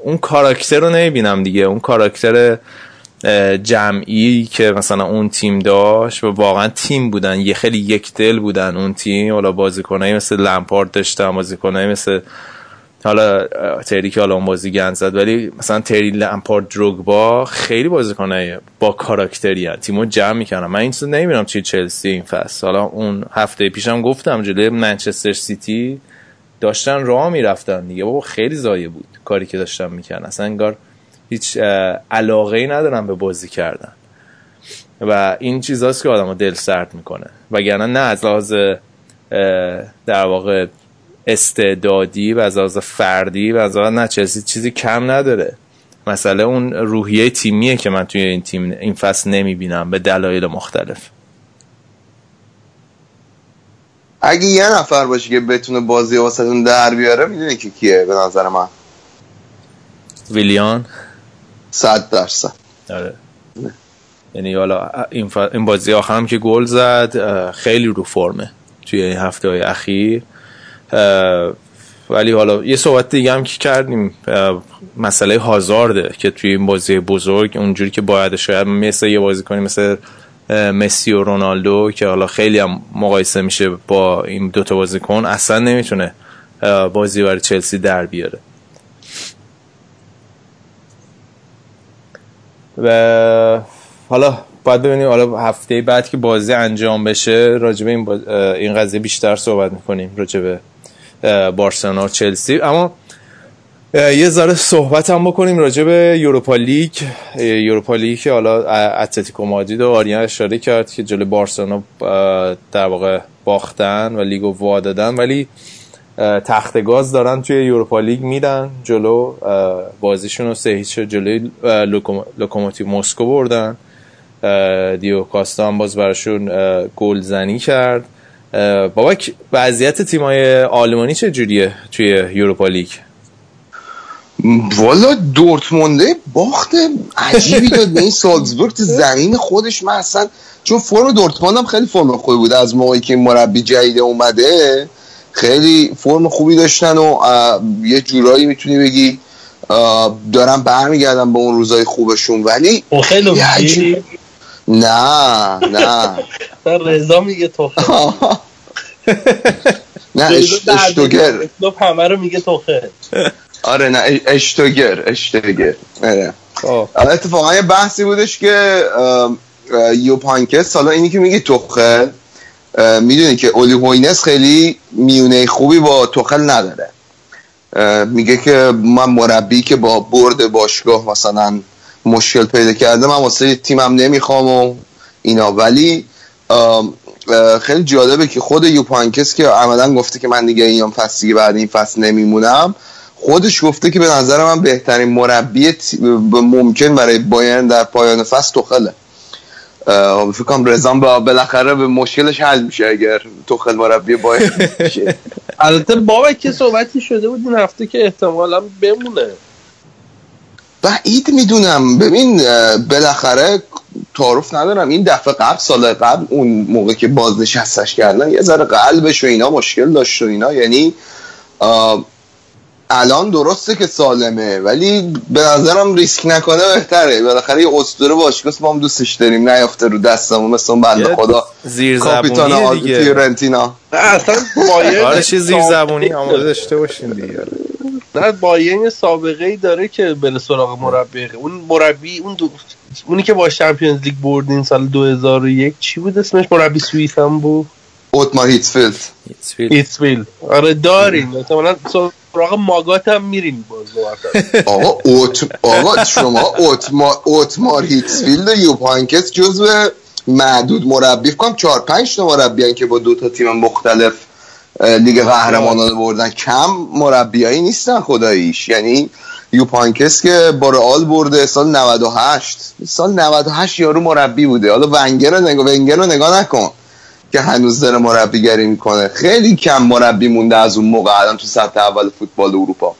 اون کاراکتر رو نمی‌بینم دیگه. اون کاراکتر جمعی که مثلا اون تیم داشت و واقعا تیم بودن. یه خیلی یک دل بودن اون تیم. حالا بازیکنایی مثل لمپارد داشتن بازیکنایی مثل حالا تری که حالا اون بازی گند زد. ولی مثلا تری لمپارد دروگبا خیلی بازیکنای با کاراکتری هن. تیمو جمع می‌کنن من این نمی‌بینم چی چلسی این فصل. حالا اون هفته پیشم گفتم جلوی منچستر سیتی. داشتن راه می‌رفتن دیگه. بابا خیلی زایه بود کاری که داشتن می‌کنن اصلا انگار هیچ علاقه ای ندارن به بازی کردن. و این چیزاست که آدم دل سرد می‌کنه. وگرنه نه از لحاظ در واقع استعدادی و از لحاظ فردی و از لحاظ نه چیزی چیزی کم نداره. مسئله اون روحیه تیمیه که من توی این تیم این فصل نمی‌بینم به دلایل مختلف. اگه یه نفر باشه که بتونه بازی واسهتون در بیاره می‌دونی که کیه به نظر من؟ ویلیان؟ صد درصد. آره. یعنی حالا این, ف... این بازی آخرم که گل زد خیلی رو فرمه توی این هفته های اخیر. ولی حالا یه صحبت دیگه هم که کردیم مسئله هازارده که توی این بازی بزرگ اونجوری که باید شاید مثل یه بازی کنیم مثل مسی و رونالدو که حالا خیلی هم مقایسه میشه با این دوتا بازیکن اصلا نمی‌تونه بازی برای چلسی در بیاره. و حالا باید ببینیم حالا هفته بعد که بازی انجام بشه راجبه این, این قضیه بیشتر صحبت می‌کنیم راجبه بارسلونا و چلسی. اما یه ذره صحبت هم بکنیم راجع به Europa League. Europa League که حالا اتلتیکو مادرید و آریان اشاره کرد که جلوی بارسلونا در واقع باختن و لیگو وا دادن ولی تخت گاز دارن توی Europa League میدن جلو بازیشون رو سه هیچ جلوی لوکوموتیو مسکو بردن. دیگو کاستا هم باز براشون اه، گلزنی کرد. بابک وضعیت تیمای آلمانی چه جوریه توی Europa League؟ والا دورتمونده باخت عجیبی داد به این سالزبورگ تو زمین خودش من اصلا چون فرم دورتموند هم خیلی فرم خوبی بود از موقعی که مربی جدید اومده خیلی فرم خوبی داشتن و یه جورایی می‌تونی بگی اه، دارن برمیگردن به اون روزای خوبشون ولی خیلی عجیب- نه نه رضا میگه تو نه اش- اشتوگر همه رو میگه تو آره نه اش- اشتوگر اشتوگر. آره. خب. اتفاقا یه بحثی بودش که ام، اه، یوپانکس حالا اینی که میگی توخل می‌دونی که اولی هوینس خیلی میونه خوبی با توخل نداره. میگه که من مربی که با برد باشگاه مثلا مشکل پیدا کرده من واسه تیمم نمی‌خوام و اینا. ولی خیلی جالبه که خود یوپانکس که عملا گفته که من دیگه این فصل دیگه بعد این فصل نمیمونم خودش گفته که به نظر من بهترین مربی ممکن برای بایرن در پایان فصل توخله. اه، فکر کنم رزان با بالاخره به مشکلش حل میشه اگر توخل مربی بایرن میشه البته بابا که صحبتی شده بود این هفته که احتمالا بمونه. بعید می‌دونم. ببین بالاخره تعارف ندارم. این دفعه قبل سال قبل اون موقع که بازنشستش کردن یه ذره قلبش و اینا مشکل داشت و اینا. یعنی الان درسته که سالمه ولی به نظرم ریسک نکنه بهتره. بالاخره یه اسطوره باشگاه ما هم دوستش داریم نیافته رو دستمون مثل اون بنده خدا. زیر کاپیتان دیگه. فیورنتینا نه اصلا بایرن آره چه زیر زبونی. آماده داشته باشین دیگه. نه بایرن سابقه ای داره که بره سراغ مربی. اون مربی اون دو... اونی که با چمپیونز لیگ بردین سال 2001 چی بود اسمش؟ مربی سوئیس هم بود؟ اوتمار هیتفیلد ایتسویل آره دارین. احتمالاً سراغ ماگات هم میرین. آقا اوت آقا شما اوتمار اوتمار هیتسفیلد و یوپانکس جزو معدود مربی کنم 4 5 تا مربی که با دو تا تیم مختلف لیگ قهرمانان بردن. کم مربیایی نیستن خداییش. یعنی یوپانکس که با رئال برده سال 98 سال 98 یارو مربی بوده. حالا ونگر رو نگاه ونگر رو نگاه نکن. که هنوز داره مربیگری می‌کنه. خیلی کم مربی مونده از اون موقع الان تو سطح اول فوتبال اروپا.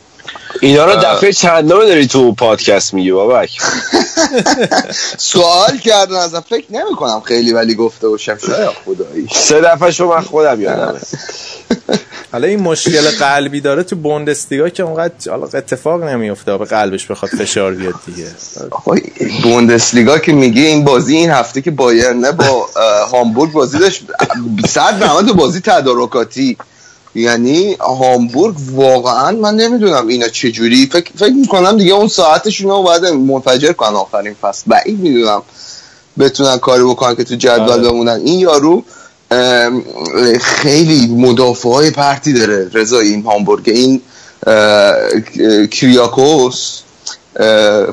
اینا رو دفعه چندم داری تو پادکست میگی بابک؟ سوال کردن ازم فکر نمی کنم خیلی ولی گفته باشم. شاید خدایی. سه دفعه شو من خودم یادمه. حالا این مشکل قلبی داره تو بوندسلیگا که اونقدر حالا اتفاق نمیفته به قلبش بخواد فشار بیاد دیگه. آقای بوندسلیگا که میگه این بازی این هفته که بایرن با هامبورگ بازی داشت صد نمد بازی تدارکاتی. یعنی هامبورگ واقعا من نمی‌دونم اینا چجوری فکر, فکر می‌کنم دیگه اون ساعتشون رو باید منفجر کنن آخرین فصل. بعید می‌دونم بتونن کاری بکنن که تو جدول آره. بمونن. این یارو خیلی مدافع های پرتی داره رضا این هامبورگ. این کریاکوس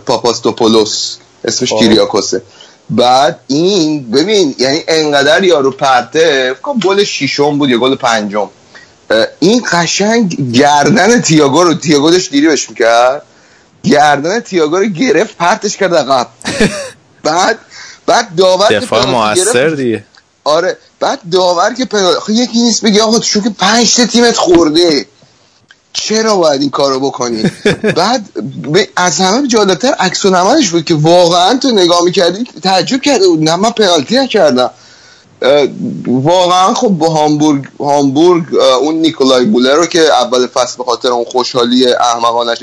پاپاستوپولوس. اسمش. کریاکوسه. بعد این ببین یعنی انقدر یارو پرته گل ششم بود یا گل پنجم. این قشنگ گردن تییاگو رو تییاگو داشت دیریبش می‌کرد. گردن تییاگو رو گرفت پرتش کرد عقب. بعد بعد داور دفاع موثر دیگه. آره. بعد داور که پنال خب یکی نیست بگه آقا تو که پنج تا تیمت خورده. چرا باید این کارو بکنی؟ بعد ب- از همه جالبتر عکس و بود که واقعا تو نگاه می‌کردی تعجب کرده بود. نه من پنالتی نکردم. واقعا خب با هامبورگ هامبورگ اون نیکولای بوله رو که اول فصل به خاطر اون خوشحالی احمقانش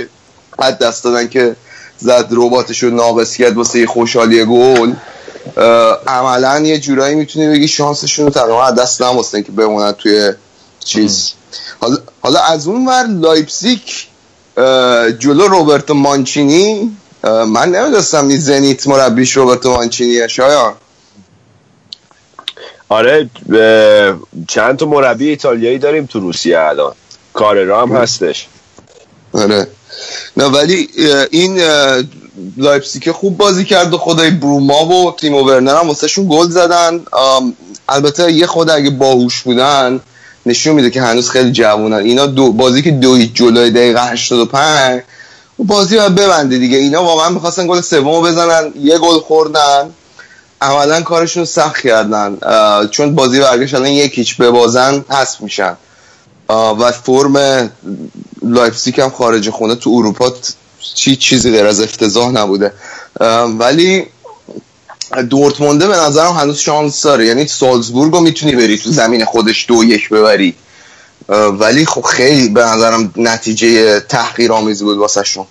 از دست دادن که زد رباتش رو ناقص کرد واسه خوشحالی گل عملا یه جورایی می‌تونی بگی شانسشون رو تقریبا دست نماستن که بمونن توی چیز. حالا, حالا از اون ور لایپزیک اه، جلو روبرتو مانچینی من نمی‌دونستم این زنیت مربیش روبرتو مانچینیه شایان. آره چند تا مربی ایتالیایی داریم تو روسیه الان. کاررا هم هستش. آره. نه ولی این اه، لایپزیگ خوب بازی کرد و خدای بروما و تیمو ورنر هم واسهشون گل زدن. البته یه خود اگه باهوش بودن نشون میده که هنوز خیلی جوونن. اینا دو بازی که دوی جلوی دقیقه 85 و بازی باید ببنده دیگه. اینا واقعا می‌خواستن گل سومو بزنن یه گل خوردن. عملا کارشون سخت کردن چون بازی برگشت الان یک هیچ ببازن حذف میشن. و فرم لایپزیگ هم خارج خونه تو اروپا چی چیزی غیر از افتضاح نبوده. ولی دورتمونده به نظرم هنوز شانس داره. یعنی سالزبورگ رو می‌تونی بری تو زمین خودش دو یک ببری. ولی خب خیلی به نظرم نتیجه تحقیر آمیزی بود واسه شون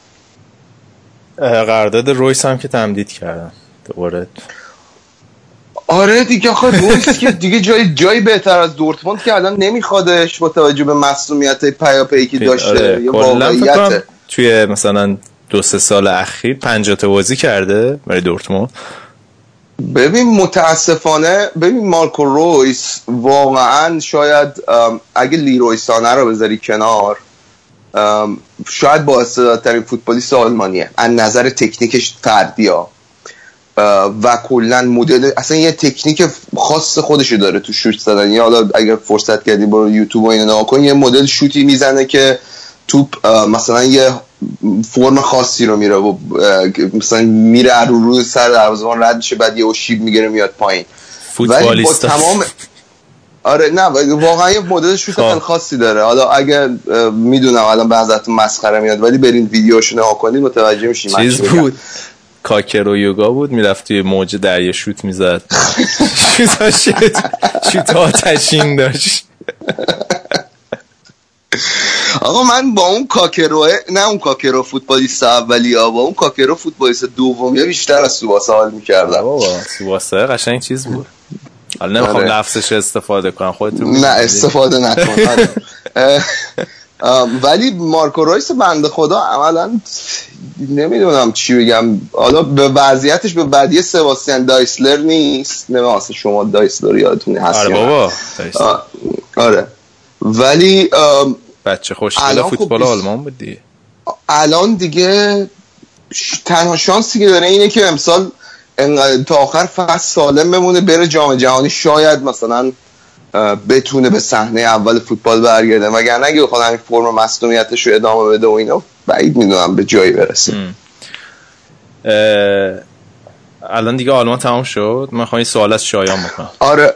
قرارداد رویس هم که تمدید کردن. دوباره آره دیگه آخه رویس که دیگه جای جایی بهتر از دورتموند که الان نمیخوادش با توجه به مسئولیت پیاپی که داشته. آره، توی مثلا دو سه سال اخیر 50 تا بازی کرده برای دورتموند. ببین متاسفانه ببین مارکو رویس واقعا شاید اگه لیروی سانه رو بذاری کنار شاید با ترین فوتبالیست آلمانیه. از نظر تکنیکش فردی ها و کلا مدل اصلا یه تکنیک خاص خودشو داره تو شوت زدن. یا حالا اگر فرصت کردی برو یوتیوب و اینو نگاه کن یه مدل شوتی می‌زنه که توپ مثلا یه فرم خاصی رو میره و مثلا میره رو روی سر دروازه‌بان رد میشه بعد یه شیب می‌گیره میاد پایین. ولی با فوتبالیست تمام آره نه واقعا یه مدل شوت خب. خیلی خاصی داره. حالا اگر می‌دونم الان بعضتون مسخره میاد ولی برین ویدیوشو نگاه کنید متوجه میشین چیز. بود. کاکر و یوگا بود می‌رفت توی موج دریا شوت می‌زد. شوت آتشین داشت. آقا من با اون کاکرو نه اون کاکرو فوتبالیست اولی ها با اون کاکرو فوتبالیست دومی بیشتر از سوباسه حال می‌کردم. بابا سواسه قشنگ چیز بود. حالا نمی‌خوام آره. لفظش استفاده کنم خودتون نه استفاده نکن. آره. ولی مارکو رویس بنده خدا عملا نمی‌دونم چی بگم. حالا به وضعیتش به بدی سباستیان دایسلر نیست. نمی‌دونم شما دایسلر یادتون هست آره. بابا آه، آره. ولی بچه خوشگل خب فوتبال بیست- آلمان بود دیگه الان دیگه تنها شانسی که داره اینه که امسال تا آخر فصل سالم بمونه بره جام جهانی. شاید مثلا بتونه به صحنه اول فوتبال برگرده. وگرنه اگه بخواد همین فرم مصدومیتش رو ادامه بده و اینا بعید می‌دونم به جایی برسه. الان دیگه آلمان تمام شد؟ من خواهی سوال از شایان بکنم. آره.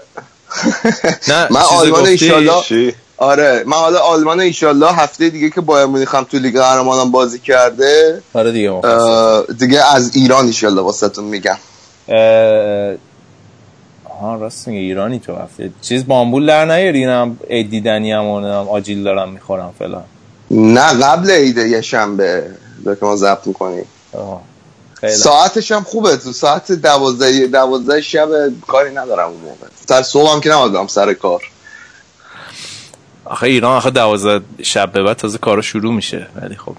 نه من آلمان؟ ایشالله چی؟ آره من حالا آلمان ایشالله هفته دیگه که بایر مونیخ هم تو لیگ قهرمانان بازی کرده. آره دیگه دیگه از ایران ایشالله واسهتون میگم. آها راست میگه ایرانی تو هفته. چیز بامبول در نیاری؟ اینم عید دیدنی هم آجیل دارم می‌خورم فلان. نه قبل عید یه شنبه. که ما ضبط می‌کنیم ساعتش هم خوبه. تو ساعت دوازده دوازده شب کاری ندارم اون موقع. سر صبح هم که نبودم سر کار. آخه ایران آخه دوازده شب به بعد تازه کارا شروع میشه. ولی خب.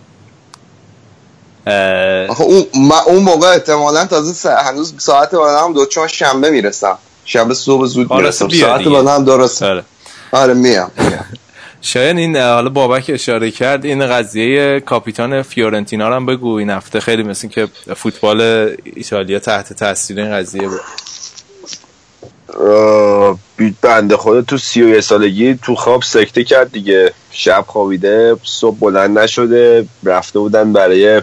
اه، آخه اون, اون موقع احتمالا تازه هنوز ساعت بعد هم دو چون شنبه می‌رسم. شب صبح زود می‌رسم. ساعت. بعد هم درست آره. آره میام. شاید این حالا بابک اشاره کرد این قضیه کاپیتان فیورنتینا رو هم بگو این هفته. خیلی مثل که فوتبال ایتالیا تحت تاثیر این قضیه بود. بنده خدا تو سی و سالگی تو خواب سکته کرد دیگه. شب خوابیده صبح بلند نشده رفته بودن برای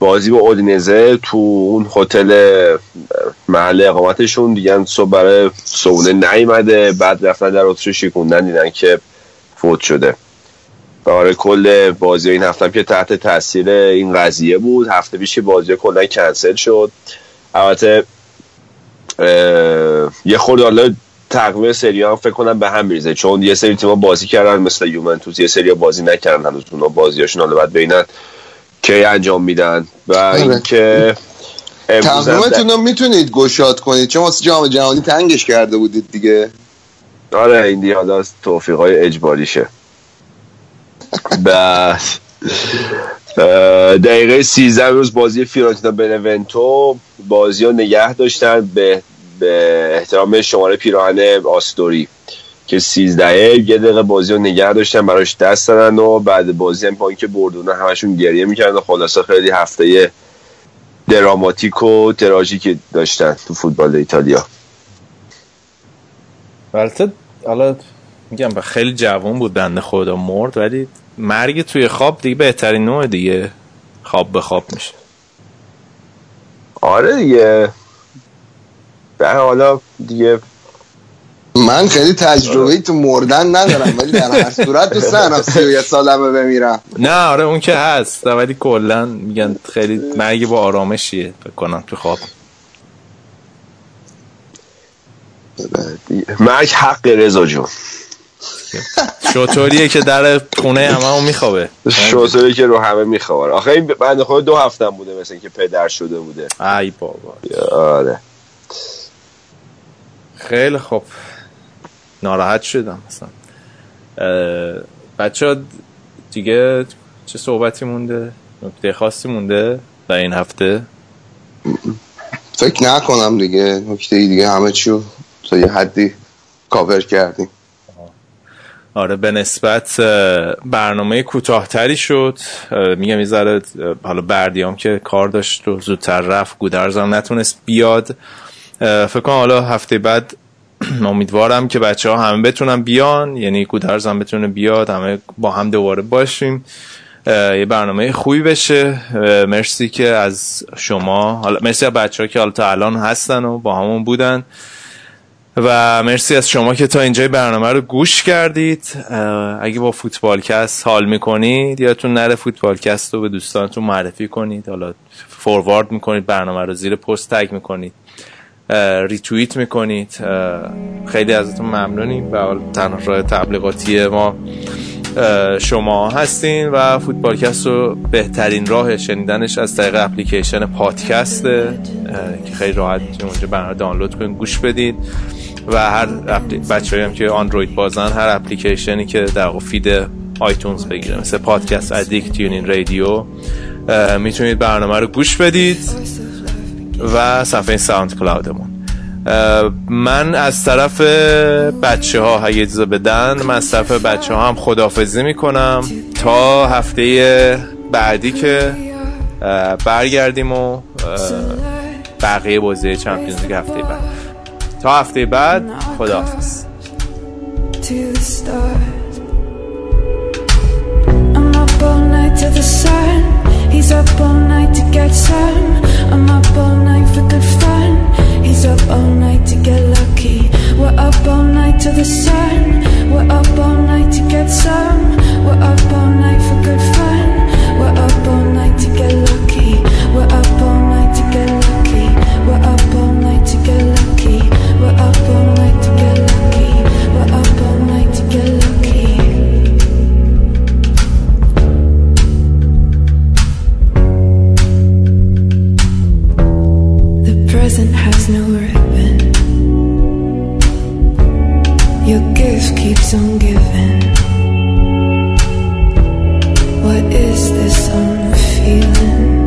بازی با اودینزه تو اون هتل محل اقامتشون. دیگه صبح برای صبحونه نیومده بعد رفتن در اتریش شکوندن دیدن که فوت شده. آره کل بازی این هفته که تحت تاثیر این قضیه بود هفته پیش بازی کلا کنسل شد. البته یه خورده حالا تقویم سری هم فکر کنم به هم میریزه چون یه سری تیم‌ها بازی کردن مثل یوونتوس یه سری بازی نکردن هنوز اونا بازیاشون حالا باید ببینن. کی انجام میدن و اینکه امروز هم تقویمتون رو می‌تونید گشاد کنید. چون واسه جام جهانی تنگش کرده بودید دیگه. آره این دیگه حالا توفیق های اجباریشه اه، دقیقه 13 روز بازی فیورنتینا بنونتو بازی رو نگه داشتن به, به احترام شماره پیراهن آستوری. که 13 یه دقیقه بازی رو نگه داشتن براش دست دادن و بعد بازی هم با اینکه بردونه همشون گریه می‌کردن خلاصه خیلی هفته دراماتیک و تراژیک داشتن تو فوتبال ایتالیا. البته حالا میگم به خیلی جوان بود بنده خدا مرد ولی مرگ توی خواب دیگه بهترین نوع دیگه خواب به خواب میشه. آره دیگه. در حالا دیگه من خیلی تجربه تو مردن ندارم ولی در هر صورت دوست ندارم سی و یه سالمه بمیرم. نه آره اون که هست. ولی کلا میگن خیلی مرگ با آرامشیه فکر کنم تو خواب. مرگ حق رضا جون. شطوریه که در خونه همه میخوابه. شوزوری که رو همه میخواره آخه این بنده خود دو هفتم بوده مثل اینکه پدر شده بوده. ای بابا. آره. خیلی خوب. ناراحت شدم مثلا بچه ها دیگه چه صحبتی مونده؟ نکته خاصی مونده در این هفته؟ فکر نکنم دیگه. نکته دیگه همه چیو تا یه حدی کاور کردیم. آره به نسبت برنامه کوتاهتری شد. میگم یه ذره حالا بردیام که کار داشت و زودتر رفت گودرزم نتونست بیاد. فکر کنم حالا هفته بعد امیدوارم که بچه ها همه بتونن بیان یعنی گودرزم بتونه بیاد همه با هم دوباره باشیم. یه برنامه خوبی بشه. مرسی که از شما حالا مرسی از بچه ها که حالا تا الان هستن و با همون بودن. و مرسی از شما که تا اینجای برنامه رو گوش کردید. اگه با فوتبالکست حال می‌کنید یادتون نره فوتبالکست رو به دوستانتون معرفی کنید. حالا forward می‌کنید برنامه رو زیر پست tag می‌کنید. اه، ریتوییت می‌کنید. خیلی ازتون ممنونیم. و تنها راه تبلیغاتی ما شما هستین و فوتبالکست رو بهترین راه شنیدنش از طریق اپلیکیشن پادکسته که خیلی راحت اونجا برنامه دانلود کنید گوش بدید. و هر بچه هم که آندروید بازن هر اپلیکیشنی که در feed iTunes بگیره مثل Podcast Addict TuneIn Radio می‌تونید برنامه رو گوش بدید. و صفحه SoundCloud مون من از طرف بچه ها اگه بدن من از طرف بچه ها هم خدافزی می‌کنم. تا هفته بعدی که برگردیم و بقیه بازی Champions League هفته بعد. تا هفته بعد خداحافظ. He's up all night to get some. I'm up all night for good fun. He's up all night to get lucky. We're up all night to the sun. We're up all night to get some. We're up all night for good fun. We're up all night to get lucky. We're up all present has no ribbon. Your gift keeps on giving. What is this I'm feeling?